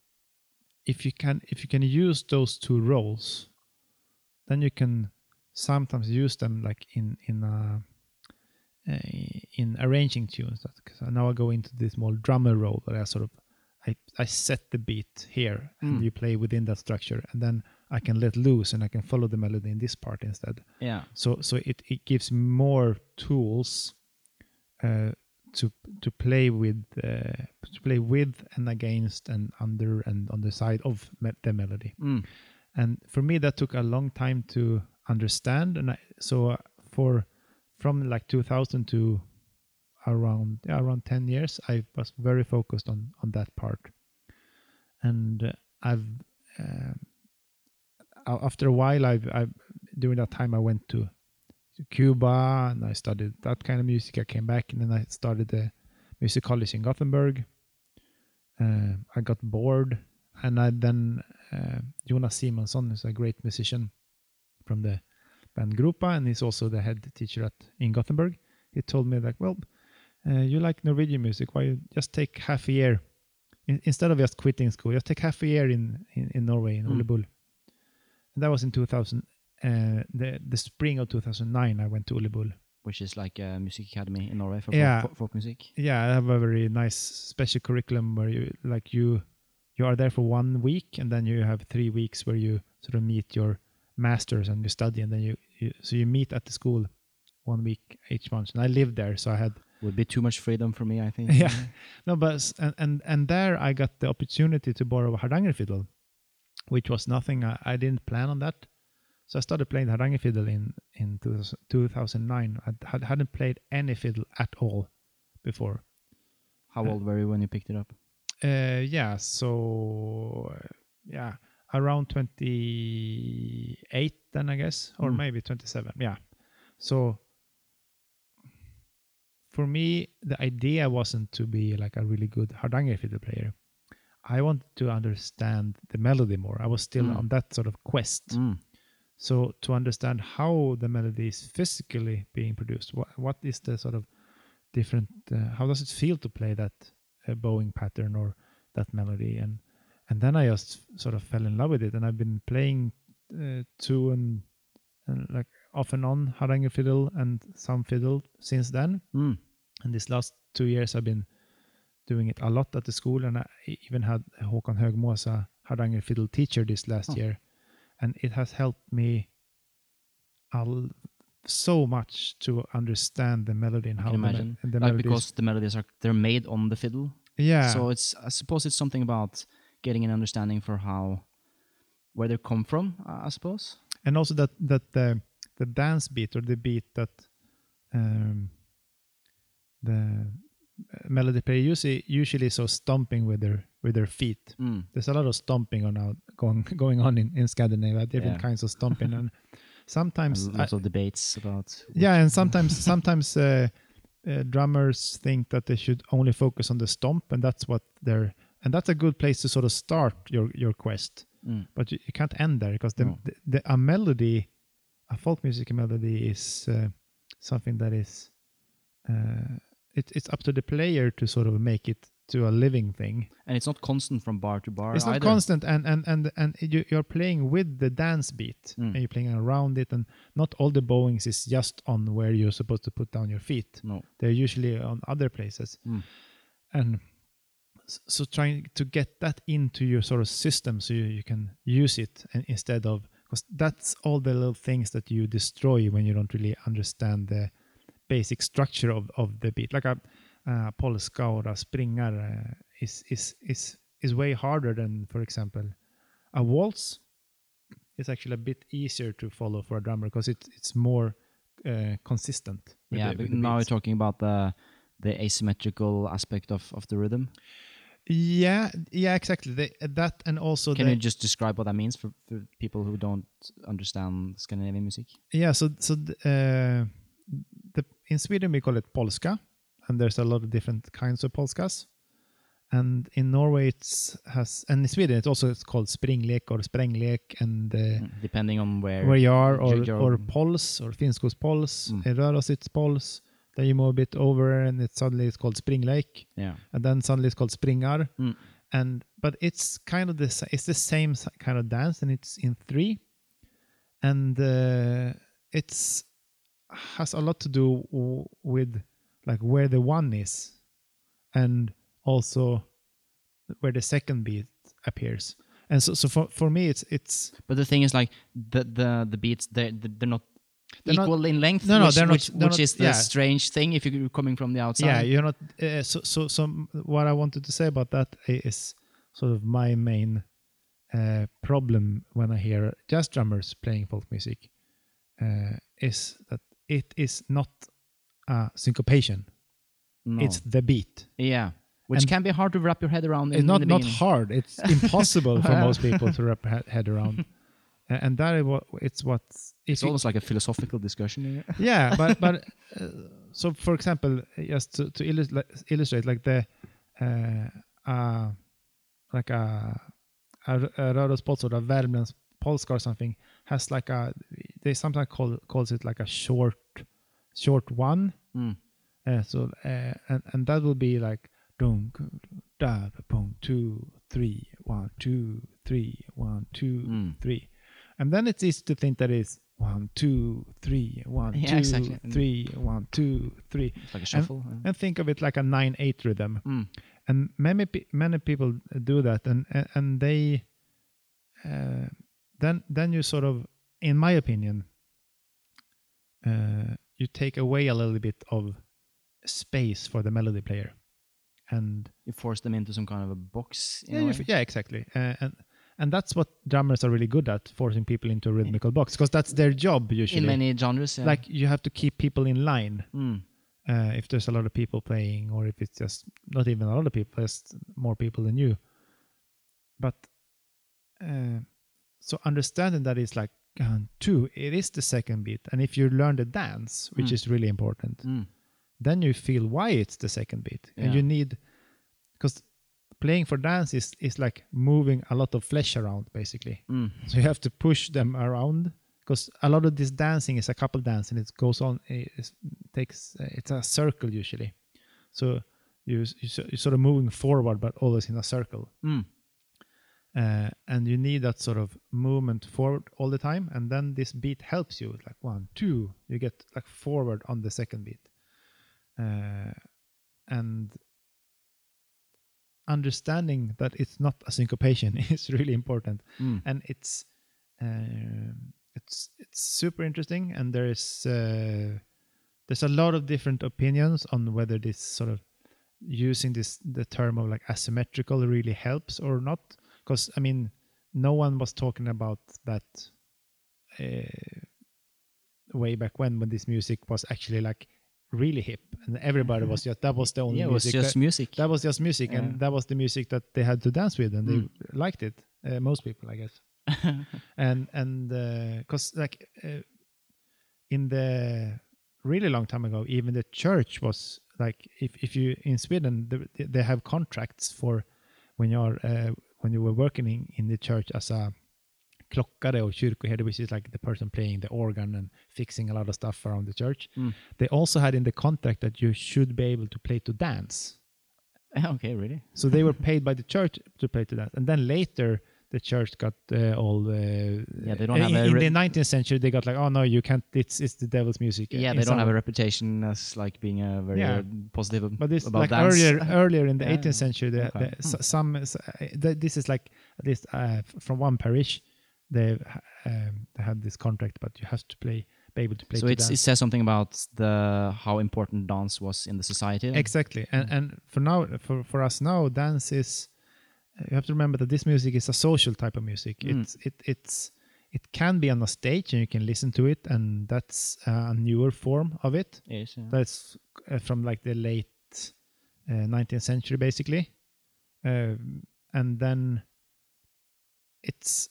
if you can if you can use those two roles, then you can sometimes use them like in in uh, uh, in arranging tunes. That, 'cause now I go into this more drummer role that I sort of I, I set the beat here and Mm. you play within that structure and then I can let loose and I can follow the melody in this part instead. yeah So so it, it gives more tools uh, to to play with uh, to play with and against and under and on the side of me- the melody mm. and for me that took a long time to understand and I, so uh, for from like 2000 to around around 10 years i was very focused on on that part. And uh, i've a- after a while i've, I've during that time i went to, to cuba and i studied that kind of music. I came back and then i started the music college in gothenburg. Uh, i got bored and I then uh, Jonas Simonson is a great musician from the band Groupa, and he's also the head teacher at in Gothenburg. He told me like, well, uh, you like Norwegian music, why just take half a year in, instead of just quitting school, just take half a year in in, in Norway in Mm. Ole Bull. And that was in 2000, uh, the the spring of 2009. I went to Ole Bull. which is like a music academy in Norway for Yeah. folk, folk, folk music Yeah, I have a very nice special curriculum where you like you you are there for one week and then you have three weeks where you sort of meet your masters and you study and then you, you so you meet at the school one week each month and I lived there so I had would be too much freedom for me I think [LAUGHS] Yeah. no but and and, and there I got the opportunity to borrow a hardanger fiddle which was nothing I, I didn't plan on that so I started playing the hardanger fiddle in in 2000 2009 I had, hadn't played any fiddle at all before how old were you when you picked it up Uh, yeah, so uh, yeah, around 28 then I guess, or Mm. maybe 27. Yeah. So for me, the idea wasn't to be like a really good hardanger fiddle player. I wanted to understand the melody more. I was still Mm. on that sort of quest. mm. So to understand how the melody is physically being produced, what what is the sort of different? Uh, how does it feel to play that uh, bowing pattern or that melody? And and then I just sort of fell in love with it, and I've been playing uh, two and, and like off and on hardanger fiddle and some fiddle since then. Mm. And these last two years, I've been doing it a lot at the school, and I even had Håkon Høgemo as a hardanger fiddle teacher this last Oh. year, and it has helped me al- so much to understand the melody and I how can the, imagine. and the like melodies- because the melodies are they're made on the fiddle. Yeah, so it's I suppose it's something about getting an understanding for how where they come from uh, I suppose. And also that that the the dance beat or the beat that um, the melody player usually usually so stomping with their with their feet. Mm. There's a lot of stomping on out going [LAUGHS] going on in, in Scandinavia, different Yeah. kinds of stomping, and [LAUGHS] sometimes And lots I- of debates about. yeah, and sometimes [LAUGHS] sometimes uh, uh, drummers think that they should only focus on the stomp, and that's what they're and that's a good place to sort of start your your quest. Mm. But you, you can't end there because the, No. the, the a melody, a folk music melody is uh, something that is uh, it, it's up to the player to sort of make it to a living thing. And it's not constant from bar to bar. It's not either. constant, and and and and you, you're playing with the dance beat, Mm. and you're playing around it, and not all the bowings is just on where you're supposed to put down your feet. No. They're usually on other places, Mm. and so trying to get that into your sort of system so you, you can use it and instead of because that's all the little things that you destroy when you don't really understand the basic structure of, of the beat like a uh, polska or a springar uh, is is is is way harder than for example a waltz It's actually a bit easier to follow for a drummer because it's it's more uh, consistent Yeah, the- but with the now we're talking about the the asymmetrical aspect of, of the rhythm. Yeah, yeah, exactly. The, that and also Can you just describe what that means for, for people who don't understand Scandinavian music? yeah. So so th- uh, in Sweden we call it polska, and there's a lot of different kinds of polskas. And in Norway it's has and in Sweden it's also it's called springlek or spränglek and uh, Mm, Depending on where. where you are or your- or pols or finskos pols, Mm. in Röros it's pols. Then you move a bit over and it suddenly it's called springlek. Yeah. and then suddenly it's called springar Mm. and but it's kind of the sa- it's the same kind of dance and it's in three and uh, it's has a lot to do w- with like where the one is and also where the second beat appears and so, so for, for me it's it's But the thing is, like the the the beats, they're they're not They're not- equal in length. No, no, which, they're not- Which, they're which not- is the yeah. strange thing if you're coming from the outside. yeah you're not uh, so so so what i wanted to say about that is sort of my main uh, problem when i hear jazz drummers playing folk music uh, is that it is not a syncopation No. it's the beat yeah, which And- can be hard to wrap your head around. In, it's not in not hard it's [LAUGHS] impossible for most [LAUGHS] people to wrap he- head around and that is what it's what It's almost like a philosophical discussion. yeah [LAUGHS] but but uh, so for example just to, to illustrate, illustrate like the uh, uh like a a, a Röros or a Värmlands polska or something has like a they sometimes call calls it like a short short one Mm. uh, so uh, and and that will be like dum da boom two three one two three one two Mm. three and then it's easy to think that it's one two three one Yeah, two, exactly. And- three one two three It's like a shuffle. uh, and think of it like a nine eight rhythm mm. and many many people do that and and, and they uh, then then you sort of in my opinion uh, you take away a little bit of space for the melody player and You force them into some kind of a box. in yeah, a yeah exactly uh, and and that's what drummers are really good at forcing people into a rhythmical box because that's their job usually in many genres. Yeah. like you have to keep people in line Mm. uh, if there's a lot of people playing or if it's just not even a lot of people just more people than you but uh, so understanding that is like uh, two it is the second beat and if you learn the dance which Mm. is really important Mm. then you feel why it's the second beat and you need because playing for dance is is like moving a lot of flesh around basically Mm. so you have to push them around because a lot of this dancing is a couple dance and it goes on. It takes it's a circle usually, so you, you, you're sort of moving forward but always in a circle, Mm. Uh, and you need that sort of movement forward all the time. And then this beat helps you with like one, two. You get like forward on the second beat, uh, and understanding that it's not a syncopation [LAUGHS] is really important Mm. and it's um, it's it's super interesting and there is uh, there's a lot of different opinions on whether this sort of using this the term of like asymmetrical really helps or not because i mean no one was talking about that uh, way back when when this music was actually like really hip, and everybody was just that was the only yeah, it was music. just that, music. that was just music, Yeah. and that was the music that they had to dance with, and Mm. they liked it. Uh, most people, I guess, [LAUGHS] and and because like uh, in the really long time ago, even the church was like if if you in Sweden the, they have contracts for when you're uh, when you were working in, in the church as a klockare or kyrkoherde, which is like the person playing the organ and fixing a lot of stuff around the church. Mm. They also had in the contract that you should be able to play to dance. [LAUGHS] okay, really? So they were paid by the church to play to dance, and then later the church got uh, all. Uh, Yeah, they don't in, have a in the 19th century. They got like, oh no, you can't. It's it's the devil's music. Yeah, in they don't have a reputation as like being a very Yeah. uh, positive But this about like dance. earlier earlier in the [LAUGHS] Yeah, 18th century, the, okay. the, Hmm. some s- uh, th- this is like at least uh, from one parish, they um, they had this contract, but you have to play, be able to play. so to it's, it says something about the how important dance was in the society. Exactly, and Mm. and for now, for for us now, dance is. You have to remember that this music is a social type of music. Mm. It's it it's it can be on a stage and you can listen to it, and that's a newer form of it. Yes, yeah. That's uh, from like the late uh, 19th century, basically, um, and then it's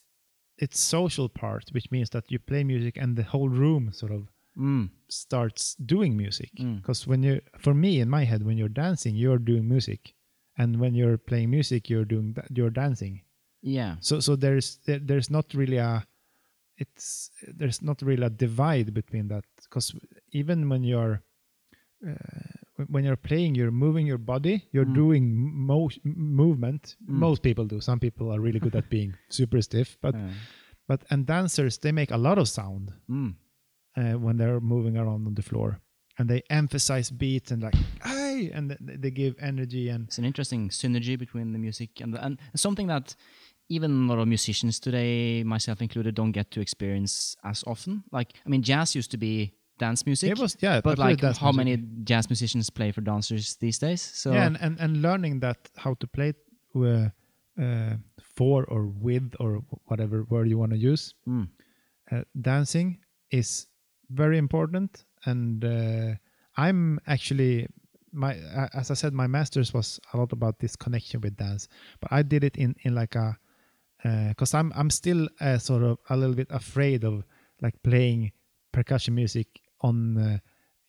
it's social part, which means that you play music and the whole room sort of Mm, starts doing music Mm. because when you for me in my head when you're dancing you're doing music and when you're playing music you're doing that you're dancing. Yeah. so so there's there, there's not really a it's there's not really a divide between that. Because even when you're uh, when- you're playing you're moving your body you're Mm. doing mo- movement. Mm. most people do. Some people are really good at being [LAUGHS] super stiff but Uh, but and dancers they make a lot of sound mm, uh, when they're moving around on the floor and they emphasize beats and like hey and th- they give energy and it's an interesting synergy between the music and the, and something that even a lot of musicians today, myself included, don't get to experience as often. Like, I mean, jazz used to be dance music, it was yeah but like, how music. many jazz musicians play for dancers these days? So yeah and, and and learning that how to play uh, uh, for or with or whatever word you want to use mm, uh, dancing is very important and uh, i'm actually my uh, as i said my masters was a lot about this connection with dance but i did it in in like a because i'm i'm still uh, sort of a little bit afraid of like playing percussion music on uh,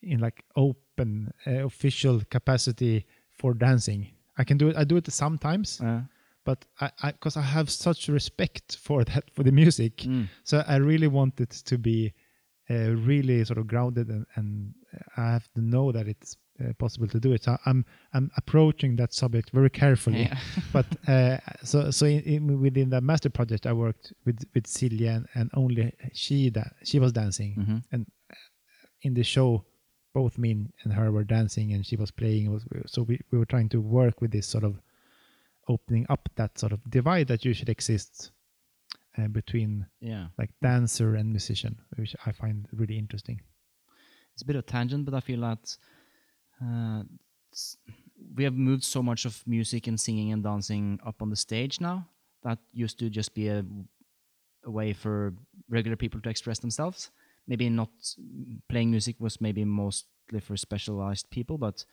in like open uh, official capacity for dancing. I can do it i do it sometimes uh, but i because I, have such respect for that for the music. Mm, so I really want it to be uh, really sort of grounded, and, and I have to know that it's uh, possible to do it. So I'm I'm approaching that subject very carefully. yeah. [LAUGHS] But uh, so so in, in, within the master project, I worked with with Silja, and, and only she that she was dancing Mhm. in the show. Both me and her were dancing, and she was playing. Was, so we, we were trying to work with this sort of opening up that sort of divide that usually exists uh, between yeah. like dancer and musician, which I find really interesting. it's a bit of tangent, but I feel that uh, we have moved so much of music and singing and dancing up on the stage now that used to just be a, a way for regular people to express themselves. Maybe not playing music was maybe mostly for specialized people, but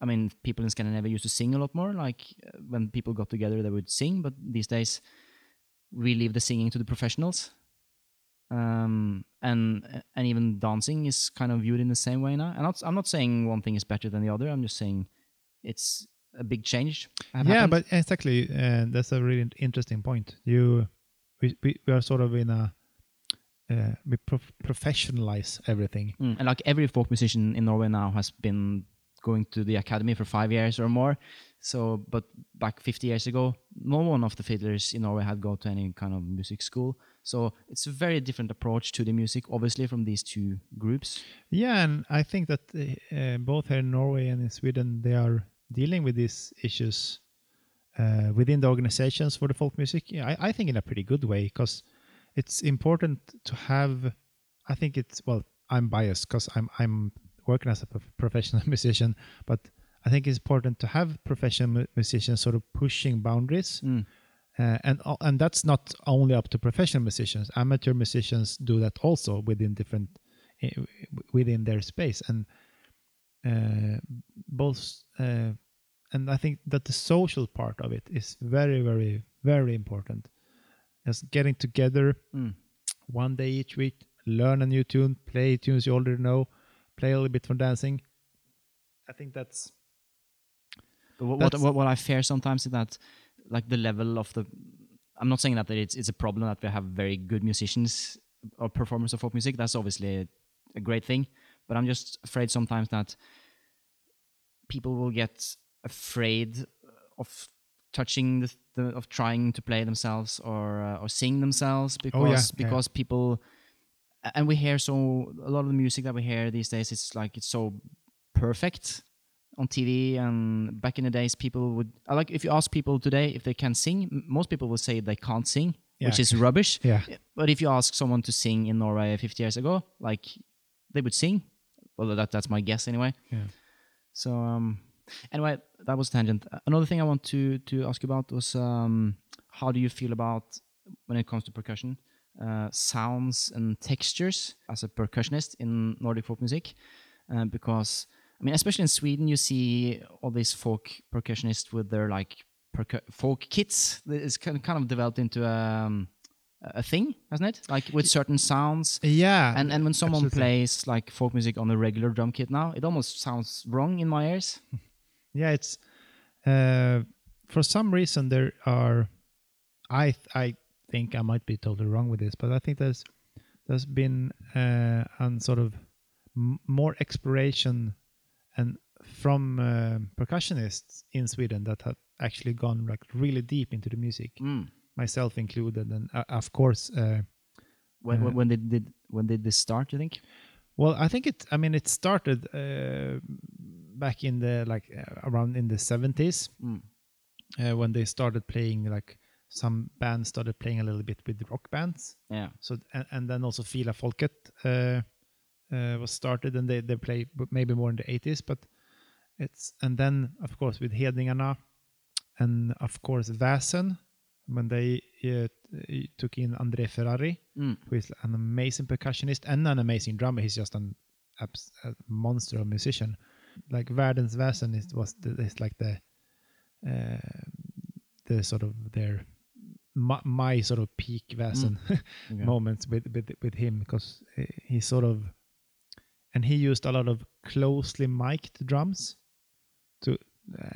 I mean, people in Scandinavia used to sing a lot more. Like uh, when people got together, they would sing, but these days we leave the singing to the professionals um, and and even dancing is kind of viewed in the same way now. And not, I'm not saying one thing is better than the other. I'm just saying it's a big change. yeah, happened. but exactly, uh, that's a really interesting point. You, we, we, we are sort of in a, uh, we prof- professionalize everything. Mm, and like every folk musician in Norway now has been going to the academy for five years or more. So, but back 50 years ago, no one of the fiddlers in Norway had gone to any kind of music school. So it's a very different approach to the music, obviously, from these two groups. Yeah, and I think that uh, uh, both here in Norway and in Sweden, they are dealing with these issues uh, within the organizations for the folk music. Yeah, I, I think in a pretty good way because it's important to have. I think it's well, I'm biased because I'm I'm working as a professional [LAUGHS] musician, but I think it's important to have professional musicians sort of pushing boundaries. Mm. Uh, and and that's not only up to professional musicians. Amateur musicians do that also within different within their space. And uh, both, uh, and I think that the social part of it is very, very, very important. Just getting together Mm. one day each week, learn a new tune, play tunes you already know, play a little bit for dancing. I think that's But what, what what I fear sometimes is that like the level of the I'm not saying that it's it's a problem that we have very good musicians or performers of folk music. That's obviously a, great thing, but I'm just afraid sometimes that people will get afraid of touching the, the of trying to play themselves or uh, or sing themselves because Oh, yeah, yeah. because people and we hear so a lot of the music that we hear these days it's like it's so perfect on TV and back in the days people would I like if you ask people today if they can sing most people will say they can't sing which is rubbish. Yeah. but if you ask someone to sing in Norway 50 years ago like they would sing. Well that that's my guess anyway. Yeah. so um anyway that was tangent. Uh, another thing I want to to ask you about was um how do you feel about when it comes to percussion uh, sounds and textures as a percussionist in Nordic folk music? Uh, because I mean, especially in Sweden, you see all these folk percussionists with their like percu- folk kits. It's kind of, kind of developed into um, a thing, hasn't it? Like with certain sounds. Yeah. And and when someone absolutely. plays like folk music on a regular drum kit now, it almost sounds wrong in my ears. [LAUGHS] Yeah, it's uh, for some reason there are. I th- I think I might be totally wrong with this, but I think there's there's been uh, an sort of m- more exploration and from uh, percussionists in Sweden that have actually gone like really deep into the music, Mm. myself included, and uh, of course. Uh, When, Uh, when when did, did when did this start? You think? Well, I think it. I mean, it started uh, back in the like uh, around in the seventies Mm. uh, when they started playing. Like some bands started playing a little bit with rock bands. Yeah. So and, and then also Filarfolket uh, uh, was started, and they they play maybe more in the eighties, but it's and then of course with Hedningarna, and of course Väsen when they uh, took in André Ferrari Mm. who is an amazing percussionist and an amazing drummer. He's just an abs- a monster of musician. Like Världens Väsen is was the, is like the uh, the sort of their my, my sort of peak Väsen [LAUGHS] Okay. moments with with with him because he sort of and he used a lot of closely mic'd drums to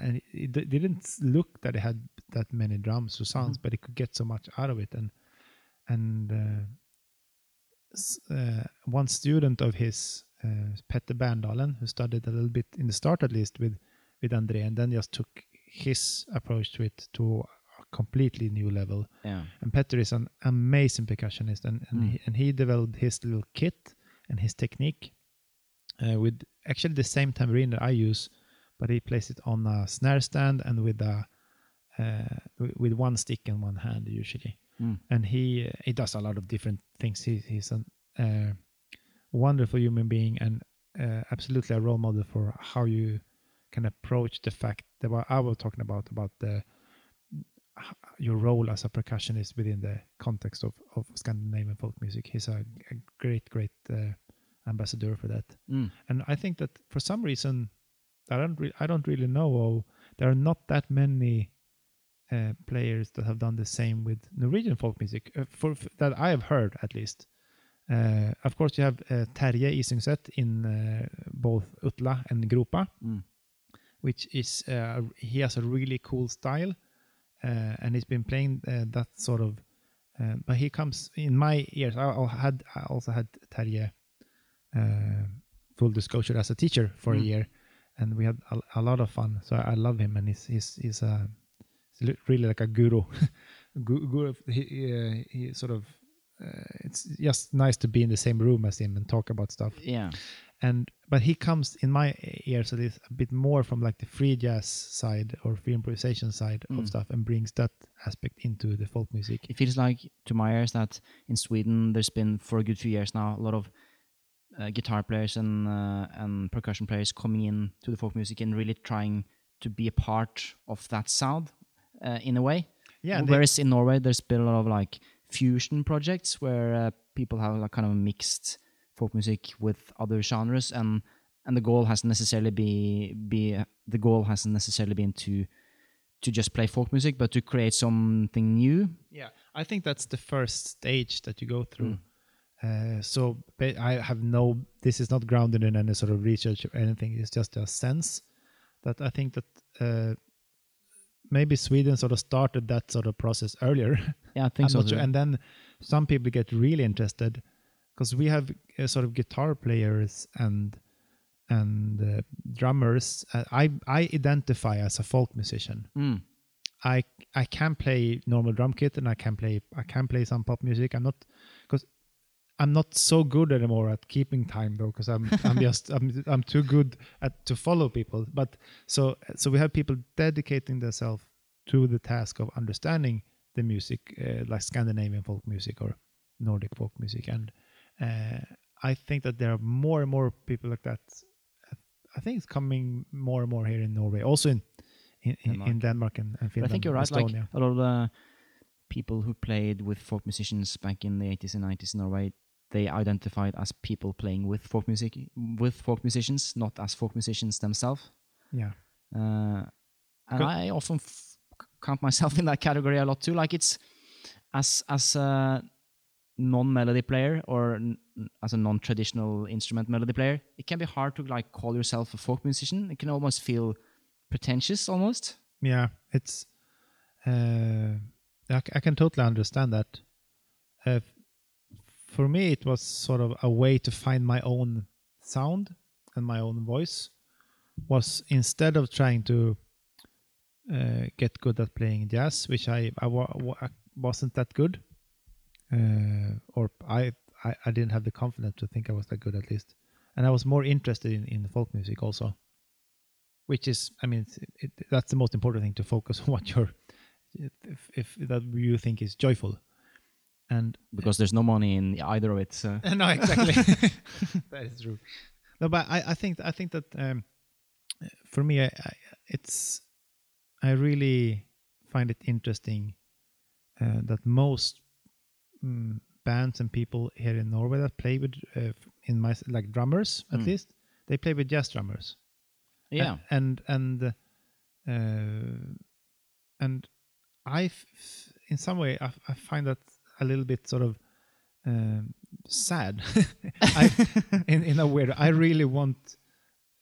and it didn't look that it had that many drums or sounds but it could get so much out of it and and uh, uh, one student of his uh, Petter Berndalen who studied a little bit in the start at least with with André and then just took his approach to it to a completely new level Yeah. and Petter is an amazing percussionist, and and, Mm. he, and he developed his little kit and his technique uh, with actually the same tambourine that I use, but he plays it on a snare stand and with a uh, with one stick and one hand usually. Mm. And he he does a lot of different things. He, he's a uh, wonderful human being and uh, absolutely a role model for how you can approach the fact that what I was talking about about the your role as a percussionist within the context of, of Scandinavian folk music. He's a, a great, great uh, ambassador for that. Mm. And I think that for some reason, I don't, re- I don't really know. Of, there are not that many uh, players that have done the same with Norwegian folk music, uh, for f- that I have heard at least. Uh, of course, you have uh, Terje Isungset in uh, both Utla and Groupa Mm. which is uh, he has a really cool style, uh, and he's been playing uh, that sort of. But he comes in my ears. I, I had I also had Terje, full disclosure, as a teacher for a Mm. year, and we had a, a lot of fun. So I, love him, and he's he's he's a he's really like a guru. [LAUGHS] Gu- guru. He, he, he sort of. Uh, it's just nice to be in the same room as him and talk about stuff Yeah. and but he comes in my ears at least a bit more from like the free jazz side or free improvisation side Mm. of stuff and brings that aspect into the folk music It feels like to my ears that in Sweden there's been for a good few years now a lot of uh, guitar players and uh, and percussion players coming in to the folk music and really trying to be a part of that sound uh, in a way. yeah Whereas in Norway there's been a lot of like fusion projects where uh, people have like kind of mixed folk music with other genres and and the goal hasn't necessarily be be the goal hasn't necessarily been to to just play folk music, but to create something new. Yeah, I think that's the first stage that you go through. Mm. Uh, so I have no. This is not grounded in any sort of research or anything. It's just a sense that I think that uh, maybe Sweden sort of started that sort of process earlier. [LAUGHS] Yeah, I think I'm so. not sure. And then some people get really interested because we have uh, sort of guitar players and and uh, drummers. Uh, I I identify as a folk musician. Mm. I I can play normal drum kit and I can play I can play some pop music. I'm not because I'm not so good anymore at keeping time though because I'm I'm [LAUGHS] just I'm I'm too good at to follow people. But so so we have people dedicating themselves to the task of understanding the music uh, like Scandinavian folk music or Nordic folk music and uh, I think that there are more and more people like that. I think it's coming more and more here in Norway, also in in, Denmark. in Denmark and, and But Finland. I think you're right. Like a lot of the people who played with folk musicians back in the 80s and 90s in Norway, they identified as people playing with folk music, with folk musicians, not as folk musicians themselves. yeah, Uh, and Good. I often f- count myself [LAUGHS] in that category a lot too. Like it's as as a non-melody player or n- as a non-traditional instrument melody player, it can be hard to like call yourself a folk musician. It can almost feel pretentious, almost. yeah. It's uh, I, c- I can totally understand that. Uh, for me, it was sort of a way to find my own sound and my own voice. Was instead of trying to uh, get good at playing jazz, which I I, wa- wa- I wasn't that good, uh, or I, I I didn't have the confidence to think I was that good at least, and I was more interested in in folk music also, which is I mean it's, it, that's the most important thing to focus [LAUGHS] on what you're if, if that you think is joyful, and because there's no money in either of it. So. [LAUGHS] no, exactly. [LAUGHS] that is true. No, but I, I think I think that um, for me, I, I, it's I really find it interesting uh, that most mm, bands and people here in Norway that play with uh, in my like drummers at Mm. least they play with jazz drummers. Yeah. and and uh, and I, in some way, I, I find that a little bit sort of um, sad. [LAUGHS] I, [LAUGHS] in in a weird, I really want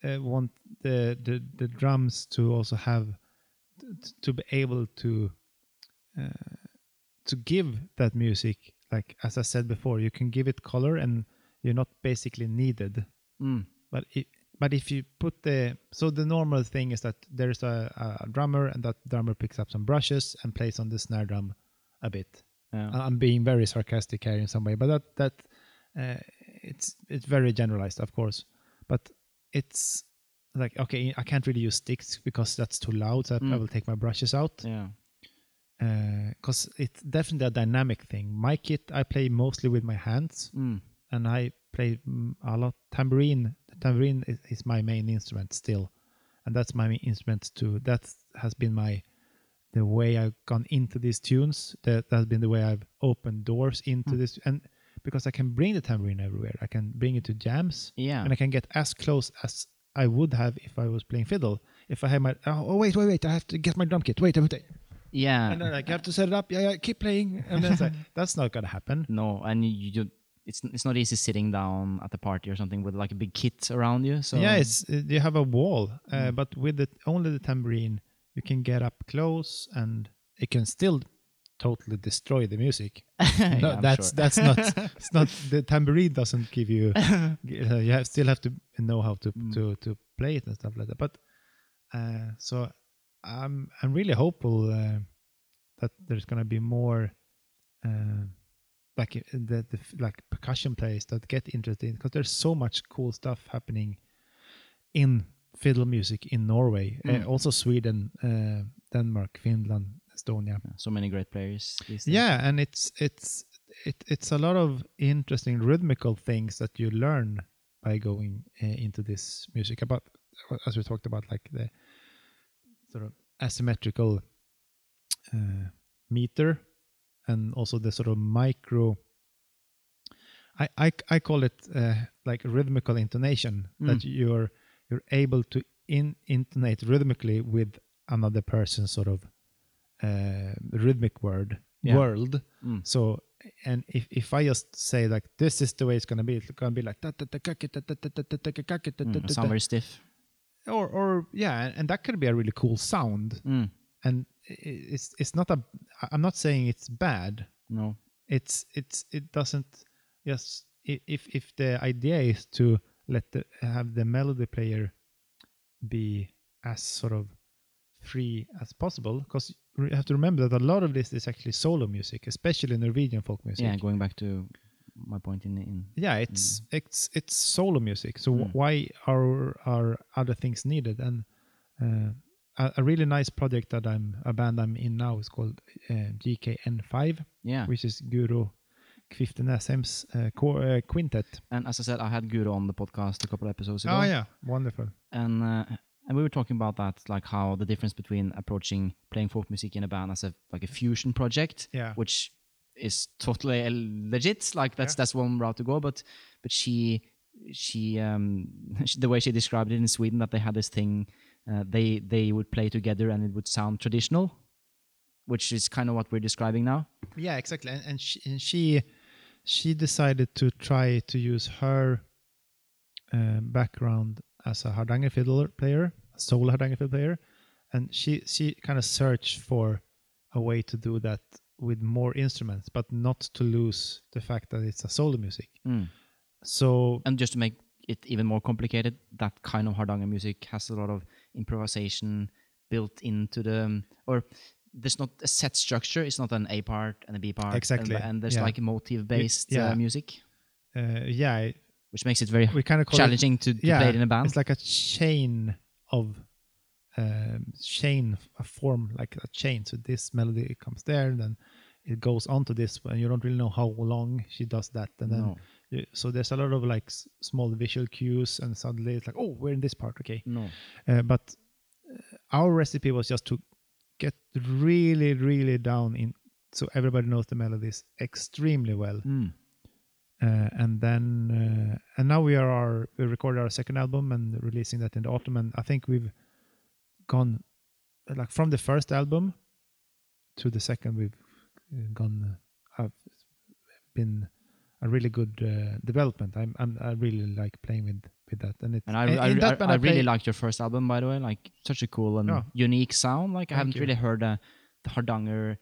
uh, want the, the the drums to also have t- to be able to uh, to give that music like as I said before, you can give it color and you're not basically needed Mm. but it, but if you put the so the normal thing is that there's a, a drummer and that drummer picks up some brushes and plays on the snare drum a bit. Yeah. I'm being very sarcastic here in some way, but that that uh, it's it's very generalized, of course. But it's like okay, I can't really use sticks because that's too loud. So I- I Mm. will take my brushes out yeah. because it's definitely a dynamic thing. My kit I play mostly with my hands Mm. and I play mm, a lot tambourine. Tambourine is, is my main instrument still, and that's my main instrument too. That has been my the way I've gone into these tunes. That has been the way I've opened doors into Mm. this, and because I can bring the tambourine everywhere, I can bring it to jams, Yeah. and I can get as close as I would have if I was playing fiddle. If I had my oh, wait wait wait I have to get my drum kit wait wait, wait. yeah. and then like you have to set it up yeah yeah keep playing and then it's like [LAUGHS] that's not gonna happen No, and you, you it's it's not easy sitting down at a party or something with like a big kit around you. So yeah, it's you have a wall, uh, Mm. but with the only the tambourine, you can get up close, and it can still totally destroy the music. [LAUGHS] No, I'm that's sure. that's not [LAUGHS] it's not the tambourine doesn't give you. [LAUGHS] uh, you have, still have to know how to Mm. to to play it and stuff like that. But uh, so I'm I'm really hopeful uh, that there's gonna be more. Uh, like uh, the, the like percussion players that get interested because there's so much cool stuff happening in fiddle music in Norway, Mm. uh, also Sweden, uh, Denmark, Finland, Estonia. So many great players. Yeah, and it's it's it, it's a lot of interesting rhythmical things that you learn by going uh, into this music. About as we talked about, like the sort of asymmetrical uh, meter, and also the sort of micro. I, I, I call it uh, like rhythmical intonation that Mm. you're you're able to in intonate rhythmically with another person's sort of uh, rhythmic word Yeah. world. Mm. So and if, if I just say like this is the way it's gonna be, it's gonna be like Mm, sound very stiff. or or yeah, and- and that could be a really cool sound. Mm. And it's it's not a I'm not saying it's bad. No. it's it's it doesn't yes if if the idea is to let the have the melody player be as sort of free as possible because you have to remember that a lot of this is actually solo music especially norwegian folk music Yeah, going back to my point in in yeah it's it's it's solo music so Mm. why are are other things needed and uh, a, a really nice project that i'm a band i'm in now is called uh, gkn5 yeah. which is Guro Kvifte Nesheim's uh, uh, quintet. And as I said, I had Guro on the podcast a couple episodes ago. Oh yeah, wonderful. and uh, and we were talking about that, like how the difference between approaching playing folk music in a band as a like a fusion project, Yeah, which is totally legit. Like that's Yeah. that's one route to go. But but she she um [LAUGHS] the way she described it in Sweden that they had this thing, uh, they they would play together and it would sound traditional, which is kind of what we're describing now. yeah, exactly. And, and, she, and she she decided to try to use her uh, background as a hardanger fiddle player, a solo hardanger fiddle player, and she she kind of searched for a way to do that with more instruments, but not to lose the fact that it's a solo music. Mm. So and just to make it even more complicated, that kind of hardanger music has a lot of improvisation built into the, or there's not a set structure. It's not an A part and a B part. Exactly, And, and there's yeah. like motive-based yeah. uh, music, uh, yeah, which makes it very we kind of call it challenging to, to yeah, play it in a band. It's like a chain of um, chain, a form like a chain. So this melody comes there, and then it goes on to this, and you don't really know how long she does that, and then no, you- so there's a lot of like s- small visual cues, and suddenly it's like, oh, we're in this part, okay. no. Uh, but uh, our recipe was just to get really, really down in, so everybody knows the melodies extremely well. Mm. uh, and then uh, and now we are our we recorded our second album and releasing that in the autumn. And i think we've gone like from the first album to the second we've uh, gone uh, have been a really good uh, development. I'm, I'm i really like playing with with that and it And I, I, in I, that I really liked your first album, by the way. Like such a cool and Yeah. unique sound. Like I haven't you. really heard uh, the hardanger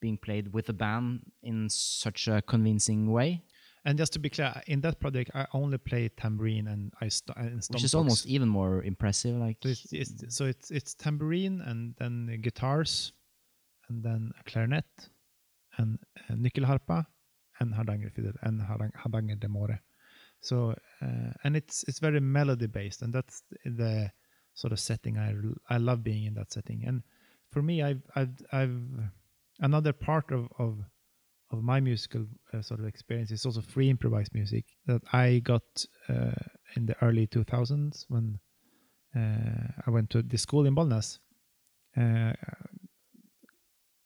being played with a band in such a convincing way, and just to be clear in that project i only play tambourine and i st- and which is box. almost even more impressive. Like So it's, it's so it's it's tambourine and then guitars, and then a clarinet, and uh, nyckelharpa, and hardanger fiddle and hardang- hardanger d'amore. So uh, and it's it's very melody based, and that's the sort of setting I I love being in that setting. And for me, I've I've, I've another part of of of my musical uh, sort of experience is also free improvised music that I got uh, in the early 2000s when uh, I went to the school in Bollnäs. Uh,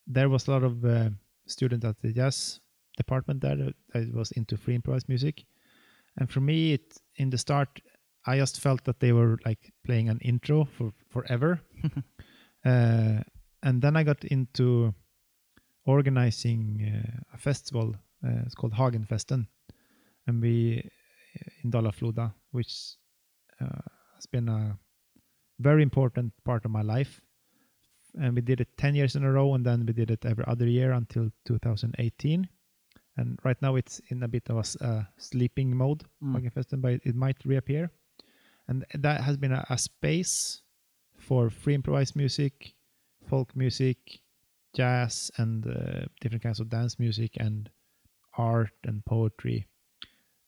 there was a lot of uh, students at the jazz department there that that was into free improvised music, and for me, it in the start, I just felt that they were like playing an intro for forever, [LAUGHS] uh, and then I got into organizing uh, a festival. Uh, it's called Hagenfesten, and we in Dala-Floda, which uh, has been a very important part of my life. And we did it 10 years in a row, and then we did it every other year until 2018. And right now it's in a bit of a uh, sleeping mode, Mm. Hagenfesten, but it might reappear. And that has been a, a space for free improvised music, folk music, jazz, and uh, different kinds of dance music and art and poetry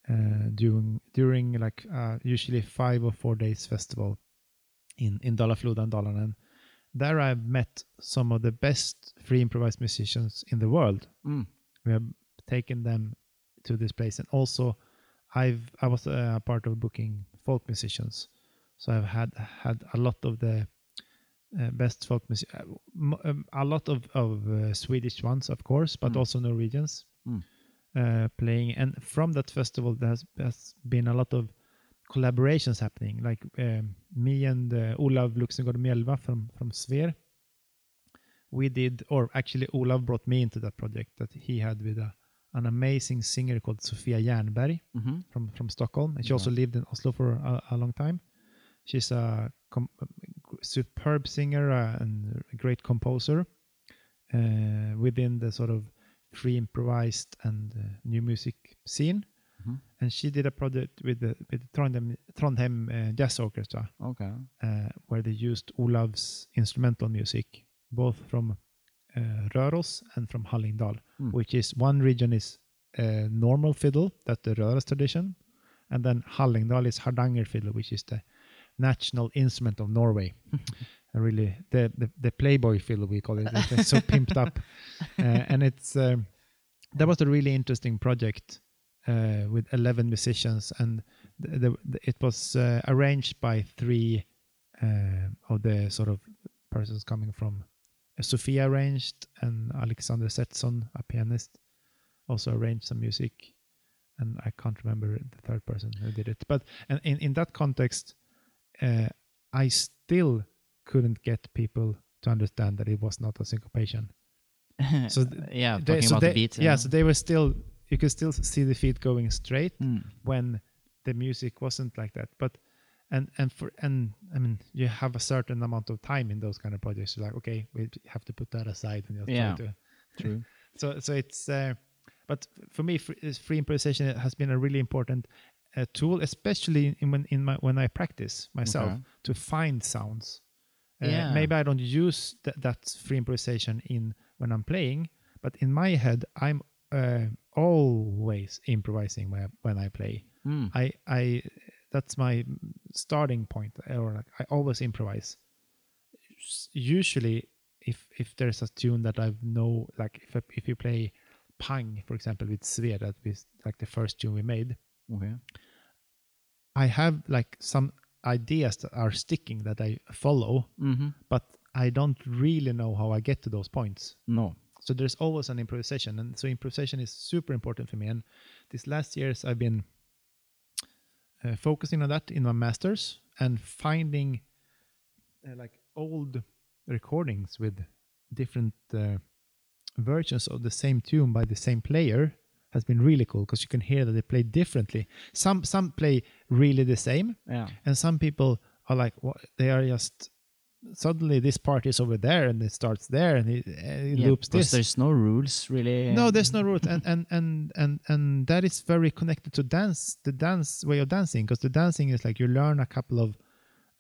uh, during during like uh, usually five or four days festival in in Dala-Floda and Dalarna. There I've met some of the best free improvised musicians in the world. Mm. We have taken them to this place, and also I've I was uh, a part of booking folk musicians, so I've had had a lot of the uh, best folk music, uh, um, a lot of of uh, Swedish ones, of course, but Mm. also Norwegians. Mm. uh, playing, and from that festival there has, has been a lot of collaborations happening. Like um, me and uh, Olav Luksengård Mjelva from from SVER, we did, or actually Olav brought me into that project that he had with a, an amazing singer called Sofia Jernberg Mm-hmm. from from Stockholm, and she Yeah. also lived in Oslo for a, a long time. She's a com- superb singer uh, and a great composer uh, within the sort of free improvised and uh, new music scene. Mhm. And she did a project with the with the Trondheim, Trondheim uh, Jazz Orchestra, Okay. uh, where they used Olav's instrumental music, both from Röros and from Hallingdal, Mm. which is one region is uh, normal fiddle, that's the Röros tradition, and then Hallingdal is Hardanger fiddle, which is the national instrument of Norway. Uh, [LAUGHS] really, the, the the Playboy fiddle we call it. It's so pimped up, [LAUGHS] uh, and it's um, that was a really interesting project uh, with 11 musicians and the, the, the- it was uh, arranged by three uh, of the sort of persons coming from uh, Sofia arranged and Alexander Zethson, a pianist, also arranged some music. And I can't remember the third person who did it. But and in, in that context, uh, I still couldn't get people to understand that it was not a syncopation. [LAUGHS] So th- yeah, They- talking so about they, the beat. yeah, so they were still, you could still see the feet going straight, Mm. when the music wasn't like that but and and for and i mean you have a certain amount of time in those kind of projects You're like okay we have to put that aside and just Yeah. try to [LAUGHS] True. so so it's uh, but for me free, free improvisation has been a really important uh, tool especially in when in my when i practice myself Okay. to find sounds uh, Yeah. maybe i don't use th- that free improvisation in when i'm playing but in my head i'm uh, always improvising when, when i play Mm. I I that's my starting point or like I always improvise. Usually if if there's a tune that i've know like if I- if you play Pang for example with SVER that was like the first tune we made, Okay. I have like some ideas that are sticking that I follow, Mm-hmm. but I don't really know how I get to those points. No. So there's always an improvisation, and so improvisation is super important for me. And these last years, I've been uh, focusing on that in my masters and finding uh, like old recordings with different uh, versions of the same tune by the same player has been really cool because you can hear that they play differently. Some some play really the same, Yeah. and some people are like what they are just suddenly this part is over there and it starts there and it, it yeah, loops because this there's no rules really. no there's no route and, and and and and that is very connected to dance the dance way of dancing because the dancing is like you learn a couple of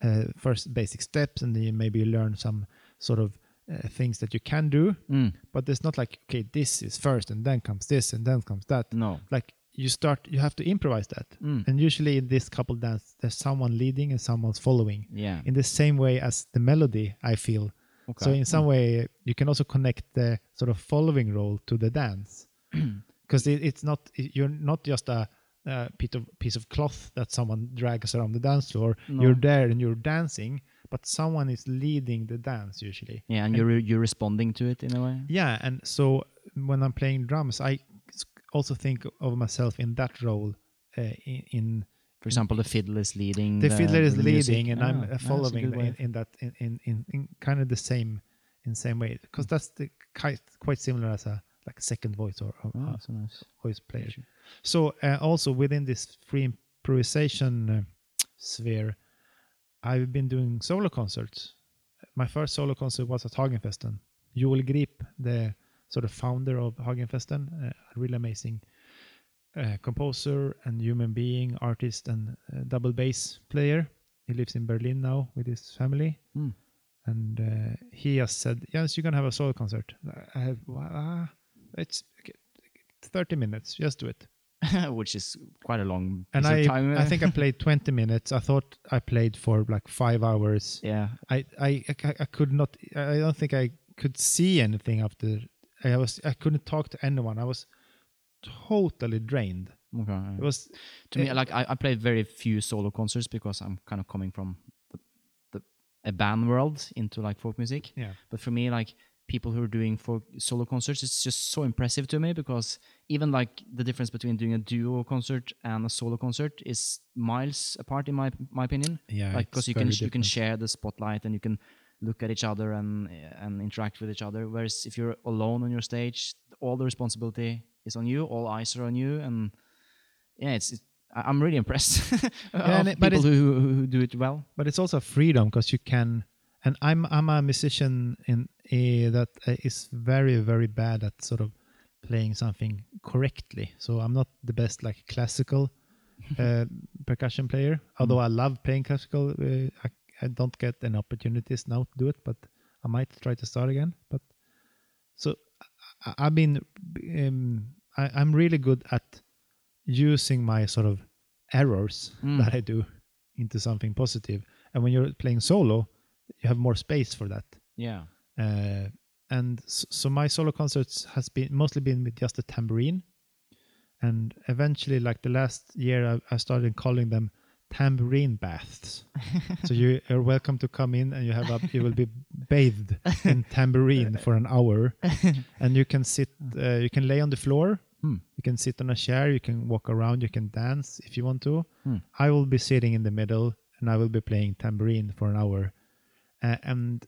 uh, first basic steps and then you maybe you learn some sort of uh, things that you can do Mm. but there's not like okay this is first and then comes this and then comes that No. like you start you have to improvise that Mm. and usually in this couple dance there's someone leading and someone's following Yeah. in the same way as the melody i feel Okay. so in some Mm. way, you can also connect the sort of following role to the dance, [CLEARS THROAT] because it, it's not you're not just a, a piece of piece of cloth that someone drags around the dance floor. No. You're there and you're dancing, but someone is leading the dance usually. Yeah, and you're you're responding to it in a way. Yeah, and so when I'm playing drums, I also think of myself in that role. Uh, in, in For example, the fiddle is leading. the fiddler is the music. leading, and Ah, I'm uh, following in, in that in, in, in, in kind of the same in same way because that's the quite quite similar as a like second voice or, or Oh, so nice. voice player. So uh, also within this free improvisation uh, sphere, I've been doing solo concerts. My first solo concert was at Hagenfesten. Joel Grip, the sort of founder of Hagenfesten, uh, a really amazing uh, composer and human being, artist and uh, double bass player. He lives in Berlin now with his family. Hmm. And uh, he has said, Yes, you're going to have a solo concert. I have, ah, it's 30 minutes, just do it. [LAUGHS] Which is quite a long And I, time. I think I [LAUGHS] played 20 minutes. I thought I played for like five hours. yeah. I, I, I, I could not, I don't think I could see anything after. I was, I couldn't talk to anyone. I was totally drained. Okay. It was, to me, eh, like I, I played very few solo concerts because I'm kind of coming from the, the a band world into like folk music. yeah. But for me, like people who are doing for solo concerts it's just so impressive to me because even like the difference between doing a duo concert and a solo concert is miles apart in my my opinion Yeah, like because you can very you can share the spotlight and you can look at each other and and interact with each other. Whereas if you're alone on your stage all the responsibility is on you all eyes are on you and yeah it's, i'm really impressed [LAUGHS] of and it- but people who, who do it well. But it's also freedom because you can and i'm i'm a musician in a that uh, is very very bad at sort of playing something correctly. So i'm not the best like classical uh, [LAUGHS] percussion player although i love playing classical uh, I, I don't get any opportunities now to do it but i might try to start again but so I, i've been um, I, i'm really good at using my sort of errors Mm. that i do into something positive. and when you're playing solo you have more space for that yeah uh, and so, so my solo concerts has been mostly been with just a tambourine and eventually like the last year i, I started calling them tambourine baths. So you [LAUGHS] are welcome to come in and you have a you will be bathed in tambourine [LAUGHS] for an hour. [LAUGHS] And you can sit uh, you can lay on the floor. Hmm. you can sit on a chair. You can walk around. You can dance if you want to. Hmm. i will be sitting in the middle and i will be playing tambourine for an hour. Uh, and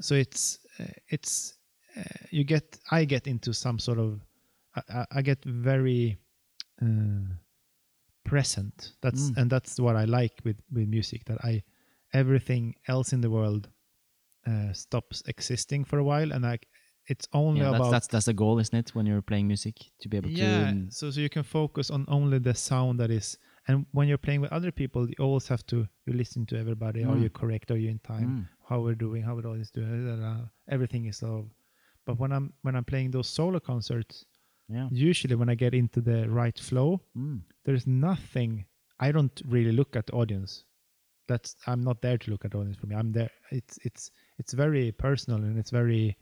so it's uh, it's uh, you get i get into some sort of i, I- I get very uh, present that's Mm. and that's what i like with with music that i everything else in the world uh, stops existing for a while and like it's only yeah, that's, about that's that's the goal, isn't it? When you're playing music, to be able yeah to. um, so so you can focus on only the sound that is and when you're playing with other people you always have to you listen to everybody are Mm. you correct are you in time Mm. how we're doing how we're always doing blah, blah, blah. everything is so but when i'm when i'm playing those solo concerts Yeah. usually when i get into the right flow Mm. there's nothing i don't really look at the audience that's i'm not there to look at the audience for me i'm there it's it's it's very personal and it's very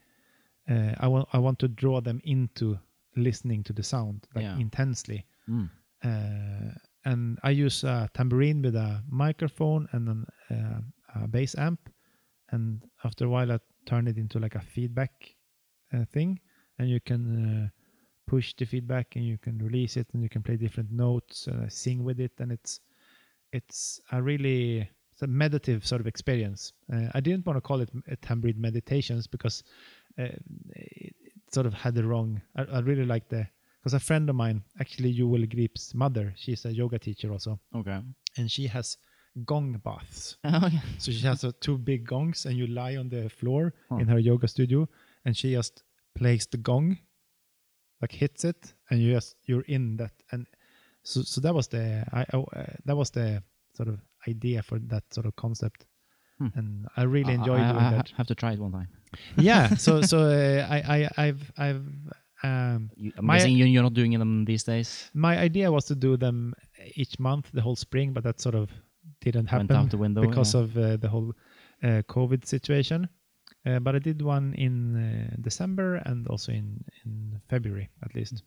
uh, i want i want to draw them into listening to the sound like Yeah. intensely Mm. uh, and I use a tambourine with a microphone and an, uh, a bass amp. And after a while, I turn it into like a feedback uh, thing, and you can uh, push the feedback and you can release it, and you can play different notes and I sing with it, and it's it's a really it's a meditative sort of experience. Uh, I didn't want to call it a tambourine meditations because uh, it, sort of had the wrong. I, I really like the because a friend of mine, actually Joel Grip's mother, she's a yoga teacher also, Okay. and she has gong baths. [LAUGHS] Oh, yeah. So she has uh, two big gongs, and you lie on the floor Huh. in her yoga studio, and she just plays the gong, like hits it, and you just you're in that. And so so that was the I, I uh, that was the sort of idea for that sort of concept, Hmm. and I really enjoy I, I, doing I that. have to try it one time. [LAUGHS] yeah. So [LAUGHS] so uh, I I I've I've um You, I'm My- guessing you're not doing them these days. my idea was to do them each month the whole spring but that sort of didn't happen Went out the window because yeah. of uh, the whole uh, covid situation uh, but i did one in uh, december and also in in february at least.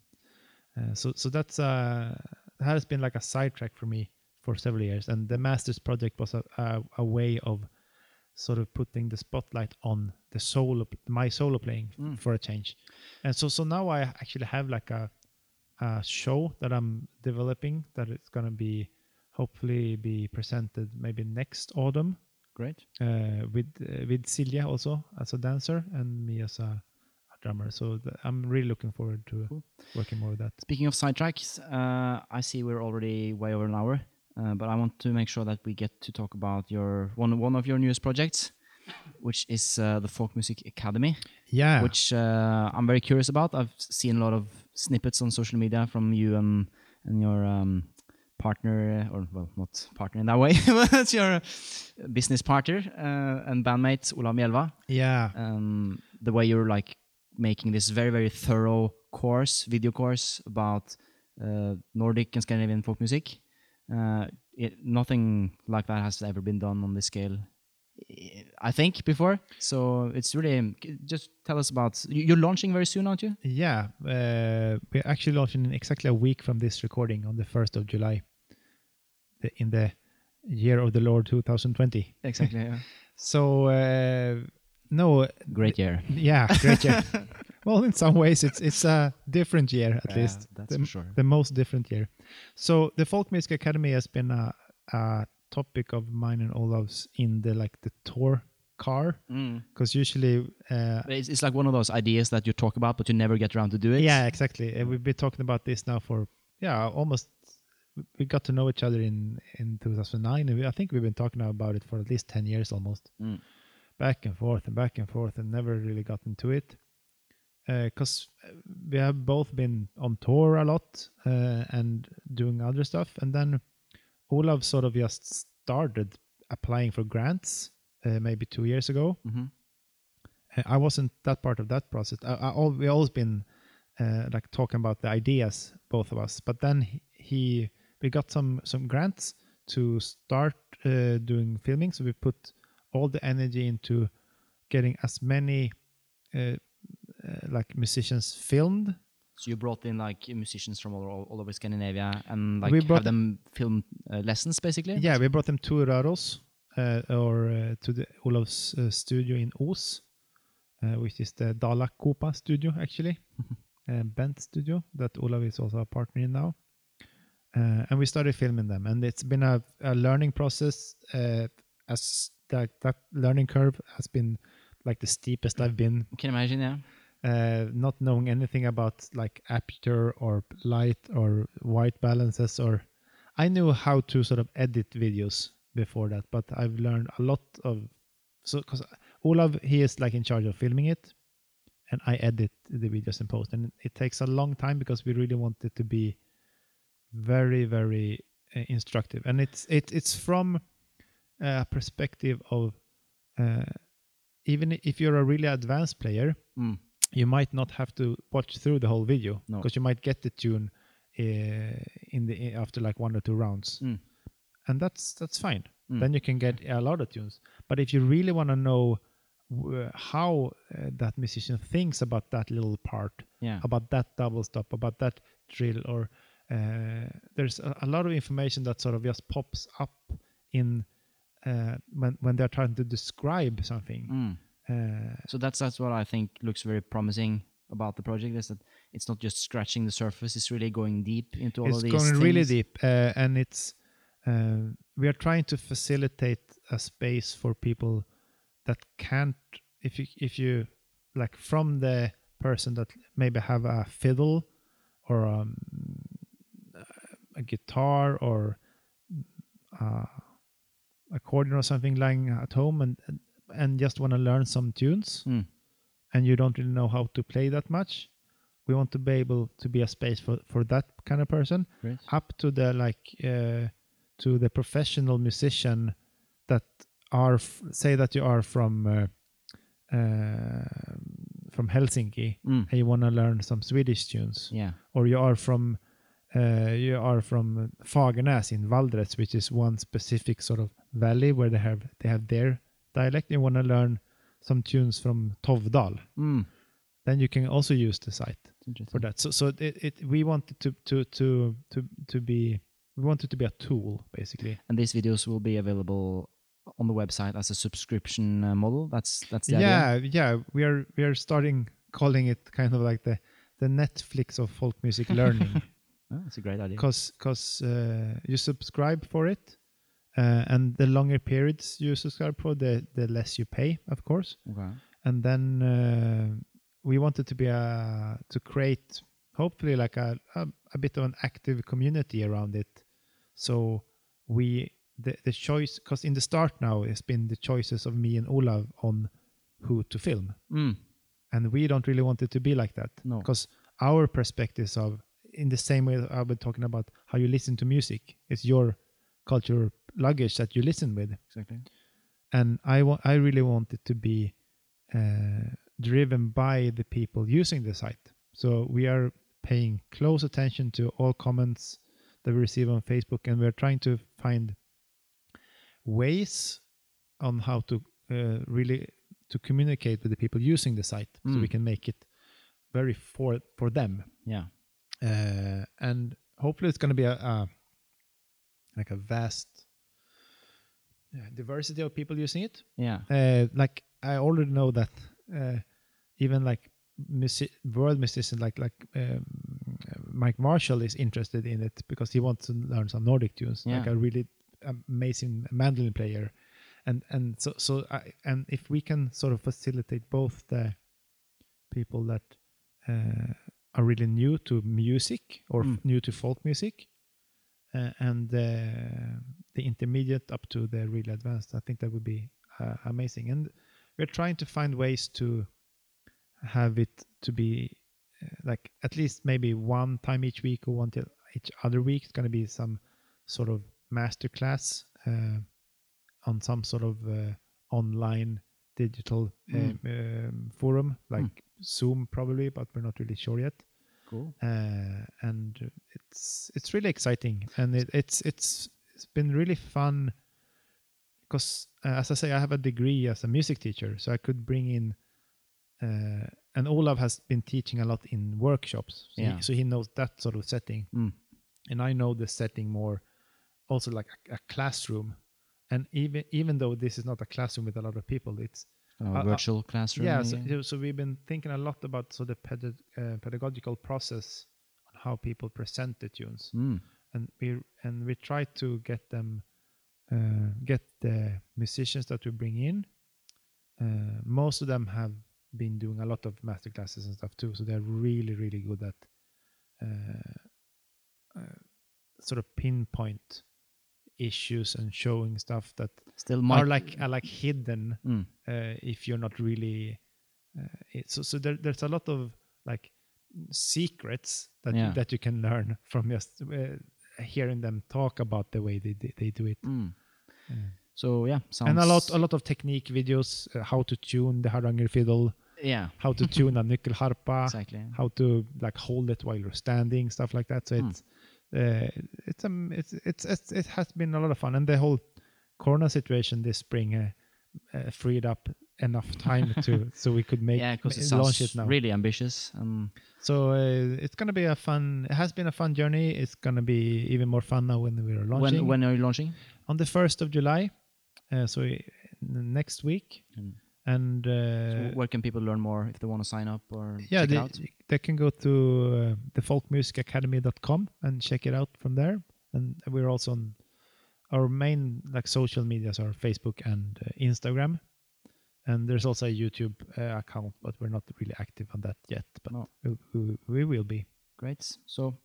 Uh, so so that's uh has been like a sidetrack for me for several years. And the masters project was a, a, a way of sort of putting the spotlight on the solo my solo playing Mm. for a change. And so so now i actually have like a a show that i'm developing that it's going to be hopefully be presented maybe next autumn Great. uh, with uh, with Silja also as a dancer and me as a, a drummer so th- i'm really looking forward to Cool. working more with that Speaking of sidetracks, uh, I see we're already way over an hour, uh, but I want to make sure that we get to talk about your one one of your newest projects, which is uh, the Folk Music Academy, yeah which uh, I'm very curious about. I've seen a lot of snippets on social media from you and and your um, partner, or well, not partner in that way, [LAUGHS] but your business partner uh, and bandmate Olav Mjelva. yeah. Um, the way you're like making this very very thorough course video course about uh, nordic and scandinavian folk music uh, it, nothing like that has ever been done on this scale eh, i think before. So it's really um, just tell us about you- you're launching very soon aren't you? Yeah, uh, we're actually launching in exactly a week from this recording on the 1st of July the, in the year of the Lord 2020. exactly yeah. [LAUGHS] So uh, no, Great year. yeah, great year. [LAUGHS] well, in some ways, it's it's a different year at Yeah, least. that's the, for sure. the most different year. So the Folk Music Academy has been a, a topic of mine and Olav's in the like the tour car Mm. because usually uh, It's, it's like one of those ideas that you talk about, but you never get around to do it. yeah exactly Uh, we've been talking about this now for yeah almost we got to know each other in in 2009 and we, i think we've been talking about it for at least 10 years almost Mm. back and forth and back and forth and never really got into it because we have both been on tour a lot uh, and doing other stuff and then Olav sort of just started applying for grants uh, maybe two years ago hmm uh, I wasn't that part of that process. I, I, we always been uh, like talking about the ideas, both of us. But then he, he we got some some grants to start uh, doing filming. So we put all the energy into getting as many uh, uh, like musicians filmed. So you brought in like musicians from all, all, all over Scandinavia and like We have brought- them film uh, lessons basically. Yeah, we brought them to Röros uh, or uh, to the Olav's uh, studio in Os, uh, which is the Dala Kopa studio actually, [LAUGHS] uh, Bent studio that Olav is also a partner in now. Uh, and we started filming them, and it's been a, a learning process. Uh, as that that learning curve has been like the steepest I've been Can imagine? Yeah. uh, not knowing anything about like aperture or light or white balances or I knew how to sort of edit videos before that, but I've learned a lot of so because Olav he is like in charge of filming it, and I edit the videos and post, and it takes a long time because we really want it to be very very uh, instructive, and it's it it's from a perspective of uh, even if you're a really advanced player Mm. you might not have to watch through the whole video No. because you might get the tune uh, in the after like one or two rounds Mm. and that's that's fine Mm. then you can get a lot of tunes but if you really want to know w- how uh, that musician thinks about that little part Yeah. about that double stop about that drill or uh, there's a, a lot of information that sort of just pops up in uh, when when they're trying to describe something Mm. uh, So that's that's what I think looks very promising about the project is that it's not just scratching the surface; it's really going deep into all it's of these. It's going really deep uh, and it's uh, we are trying to facilitate a space for people that can't if you if you like from the person that maybe have a fiddle or um, a guitar or uh, accordion or something lying at home and and just want to learn some tunes Mm. and you don't really know how to play that much we want to be able to be a space for for that kind of person Great. up to the like uh, to the professional musician that are f- say that you are from uh, uh, from Helsinki Mm. and you want to learn some Swedish tunes Yeah. or you are from uh, you are from Fagernes in Valdres which is one specific sort of valley where they have they have their dialect you want to learn some tunes from Tovdal Mm. then you can also use the site for that. So so it, it we wanted to to to to to be we want it to be a tool basically. And these videos will be available on the website as a subscription uh, model. That's that's the idea. Yeah, yeah. We are we are starting calling it kind of like the the Netflix of folk music learning [LAUGHS] Oh, that's a great idea. because because uh, you subscribe for it. Uh, and the longer periods you subscribe for, the the less you pay, of course. Okay. and then uh, we wanted to be a to create hopefully like a, a a bit of an active community around it so we the, the choice because in the start now it's been the choices of me and Olav on who to film Mm. and we don't really want it to be like that No. because our perspectives of in the same way I've been talking about how you listen to music it's your cultural luggage that you listen with Exactly. and I want I really want it to be uh, driven by the people using the site. So we are paying close attention to all comments that we receive on Facebook, and we're trying to find ways on how to uh, really to communicate with the people using the site, so Mm. we can make it very for for them, Yeah. Uh, and hopefully it's going to be a, a like a vast yeah, diversity of people using it. Yeah. Uh, like I already know that uh, even like music, world musicians like like um, Mike Marshall is interested in it because he wants to learn some Nordic tunes, Yeah. like a really amazing mandolin player, and and so so I, and if we can sort of facilitate both the people that uh, are really new to music or Mm. new to folk music, uh, and uh, the intermediate up to the really advanced, I think that would be uh, amazing. And we're trying to find ways to have it to be uh, like at least maybe one time each week or one till each other week. It's going to be some sort of master class uh, on some sort of uh, online digital Mm. um, um, forum like Zoom probably, but we're not really sure yet. Cool. Uh, and it's it's really exciting, and it, it's it's it's been really fun because uh, as I say, I have a degree as a music teacher, so I could bring in. Uh, and Olav has been teaching a lot in workshops, so, Yeah. he, so he knows that sort of setting, Mm. and I know the setting more, also like a, a classroom. And even even though this is not a classroom with a lot of people, it's Kind of a Uh, uh, virtual classroom. yeah. So, so- we've been thinking a lot about so the uh, pedagogical process on how people present the tunes Mm. and we and we try to get them uh, get the musicians that we bring in. Uh, most of them have been doing a lot of master classes and stuff too, so they're really really good at uh, uh, sort of pinpoint issues and showing stuff that Still, are like are like hidden Mm. uh, if you're not really uh, it, so so there, there's a lot of like secrets that Yeah. you, that you can learn from just uh, hearing them talk about the way they they, they do it Mm. Mm. So yeah, sounds. and a lot a lot of technique videos uh, how to tune the Hardanger fiddle Yeah. how to tune a [LAUGHS] nyckelharpa Exactly. how to like hold it while you're standing stuff like that so Hmm. it's it's um it's, it's it's it has been a lot of fun. And the whole corona situation this spring uh, uh, freed up enough time [LAUGHS] to so we could make yeah, because it launch sounds it now. really ambitious and so uh, it's gonna be a fun it has been a fun journey. It's gonna be even more fun now when we're launching. when when are you launching? on the 1st of july uh, so uh, next week. Mm. And uh, So where can people learn more if they want to sign up or yeah check they, they can go to uh, thefolkmusicacademy.com and check it out from there and we're also on our main like social medias are facebook and uh, instagram and there's also a youtube uh, account but we're not really active on that yet but No. we, we, we will be Great. So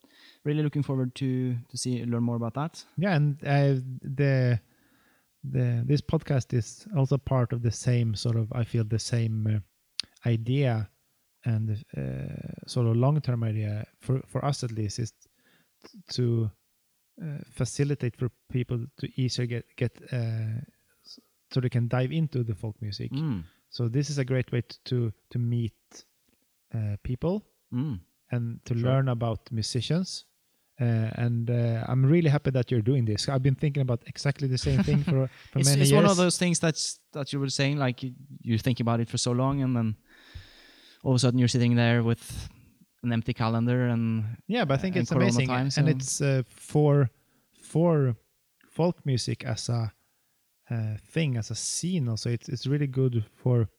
really looking forward to to see learn more about that. yeah and uh, the the this podcast is also part of the same sort of i feel the same uh, idea and uh, sort of long term idea for for us at least is to uh, facilitate for people to easier get get uh, so they can dive into the folk music Mm. so this is a great way to to, to meet uh, people Mm. and to Sure. learn about musicians. Uh, and uh, I'm really happy that you're doing this. I've been thinking about exactly the same thing for, [LAUGHS] for It's, many it's years. It's one of those things that's that you were saying like you, you think about it for so long and then all of a sudden you're sitting there with an empty calendar and yeah, but I think and it's amazing, time, and it's uh, for for folk music as a uh, thing, as a scene. Also, it's it's really good for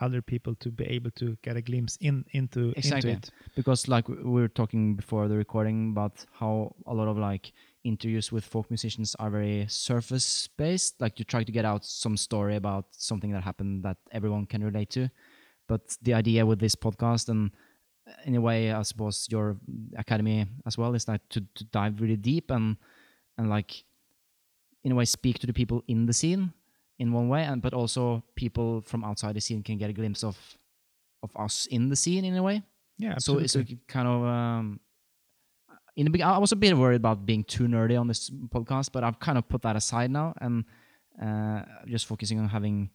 other people to be able to get a glimpse in into Exactly. into it. because like we were talking before the recording about how a lot of like interviews with folk musicians are very surface based like you try to get out some story about something that happened that everyone can relate to but the idea with this podcast and in a way i suppose your academy as well is like to, to dive really deep and and like in a way speak to the people in the scene in one way and but also people from outside the scene can get a glimpse of of us in the scene in a way Yeah, so absolutely. so it kind of um, in the beginning, I was a bit worried about being too nerdy on this podcast, but I've kind of put that aside now and uh, just focusing on having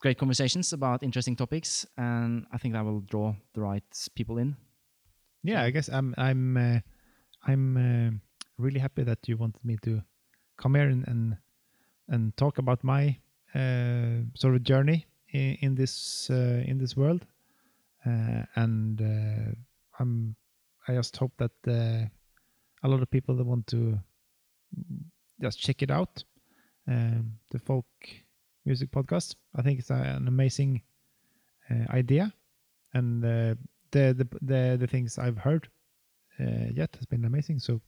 great conversations about interesting topics, and I think that will draw the right people in. yeah i guess i'm i'm uh, i'm uh, really happy that you wanted me to come here and and, and talk about my uh, sort of journey in, in this uh, in this world uh, and uh, i'm i just hope that uh, a lot of people that want to just check it out um, the folk music podcast. I think it's an amazing uh, idea, and uh, the, the the the things I've heard uh, yet has been amazing. So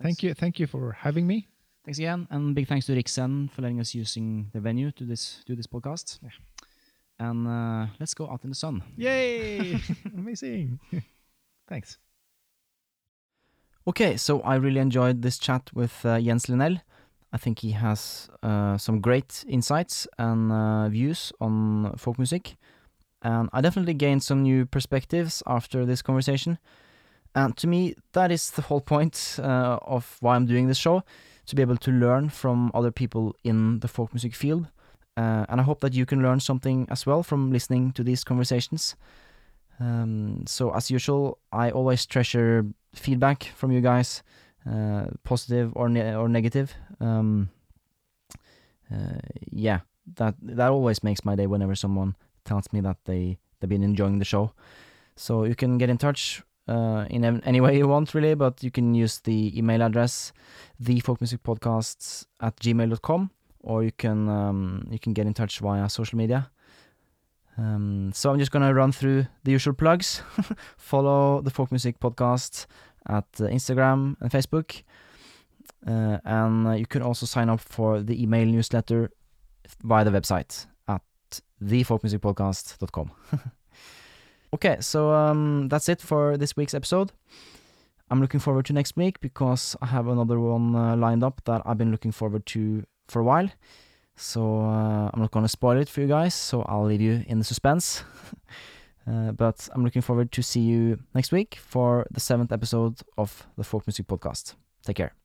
thank you, thank you for having me. Thanks again, and big thanks to Riksen for letting us using the venue to this do this podcast. Yeah. And uh, let's go out in the sun. Yay! [LAUGHS] [LAUGHS] amazing. [LAUGHS] Thanks. Okay, so I really enjoyed this chat with uh, Jens Linell. I think he has uh, some great insights and uh, views on folk music, and I definitely gained some new perspectives after this conversation. And to me, that is the whole point uh, of why I'm doing this show to be able to learn from other people in the folk music field. Uh, and I hope that you can learn something as well from listening to these conversations. Um, so, as usual, I always treasure feedback from you guys, uh, positive or ne- or negative. Um, uh, yeah, that that always makes my day whenever someone tells me that they they've been enjoying the show. So you can get in touch uh, in any way you want, really, but you can use the email address thefolkmusicpodcasts at gmail.com or you can um, you can get in touch via social media. Um, so I'm just gonna run through the usual plugs. [LAUGHS] Follow the Folk Music Podcast at uh, Instagram and Facebook, uh, and uh, you can also sign up for the email newsletter via the website at thefolkmusicpodcast.com. [LAUGHS] okay, so um, that's it for this week's episode. I'm looking forward to next week because I have another one uh, lined up that I've been looking forward to for a while. So uh, I'm not gonna spoil it for you guys, so I'll leave you in the suspense. [LAUGHS] uh, but I'm looking forward to see you next week for the seventh episode of the Folk Music Podcast. Take care.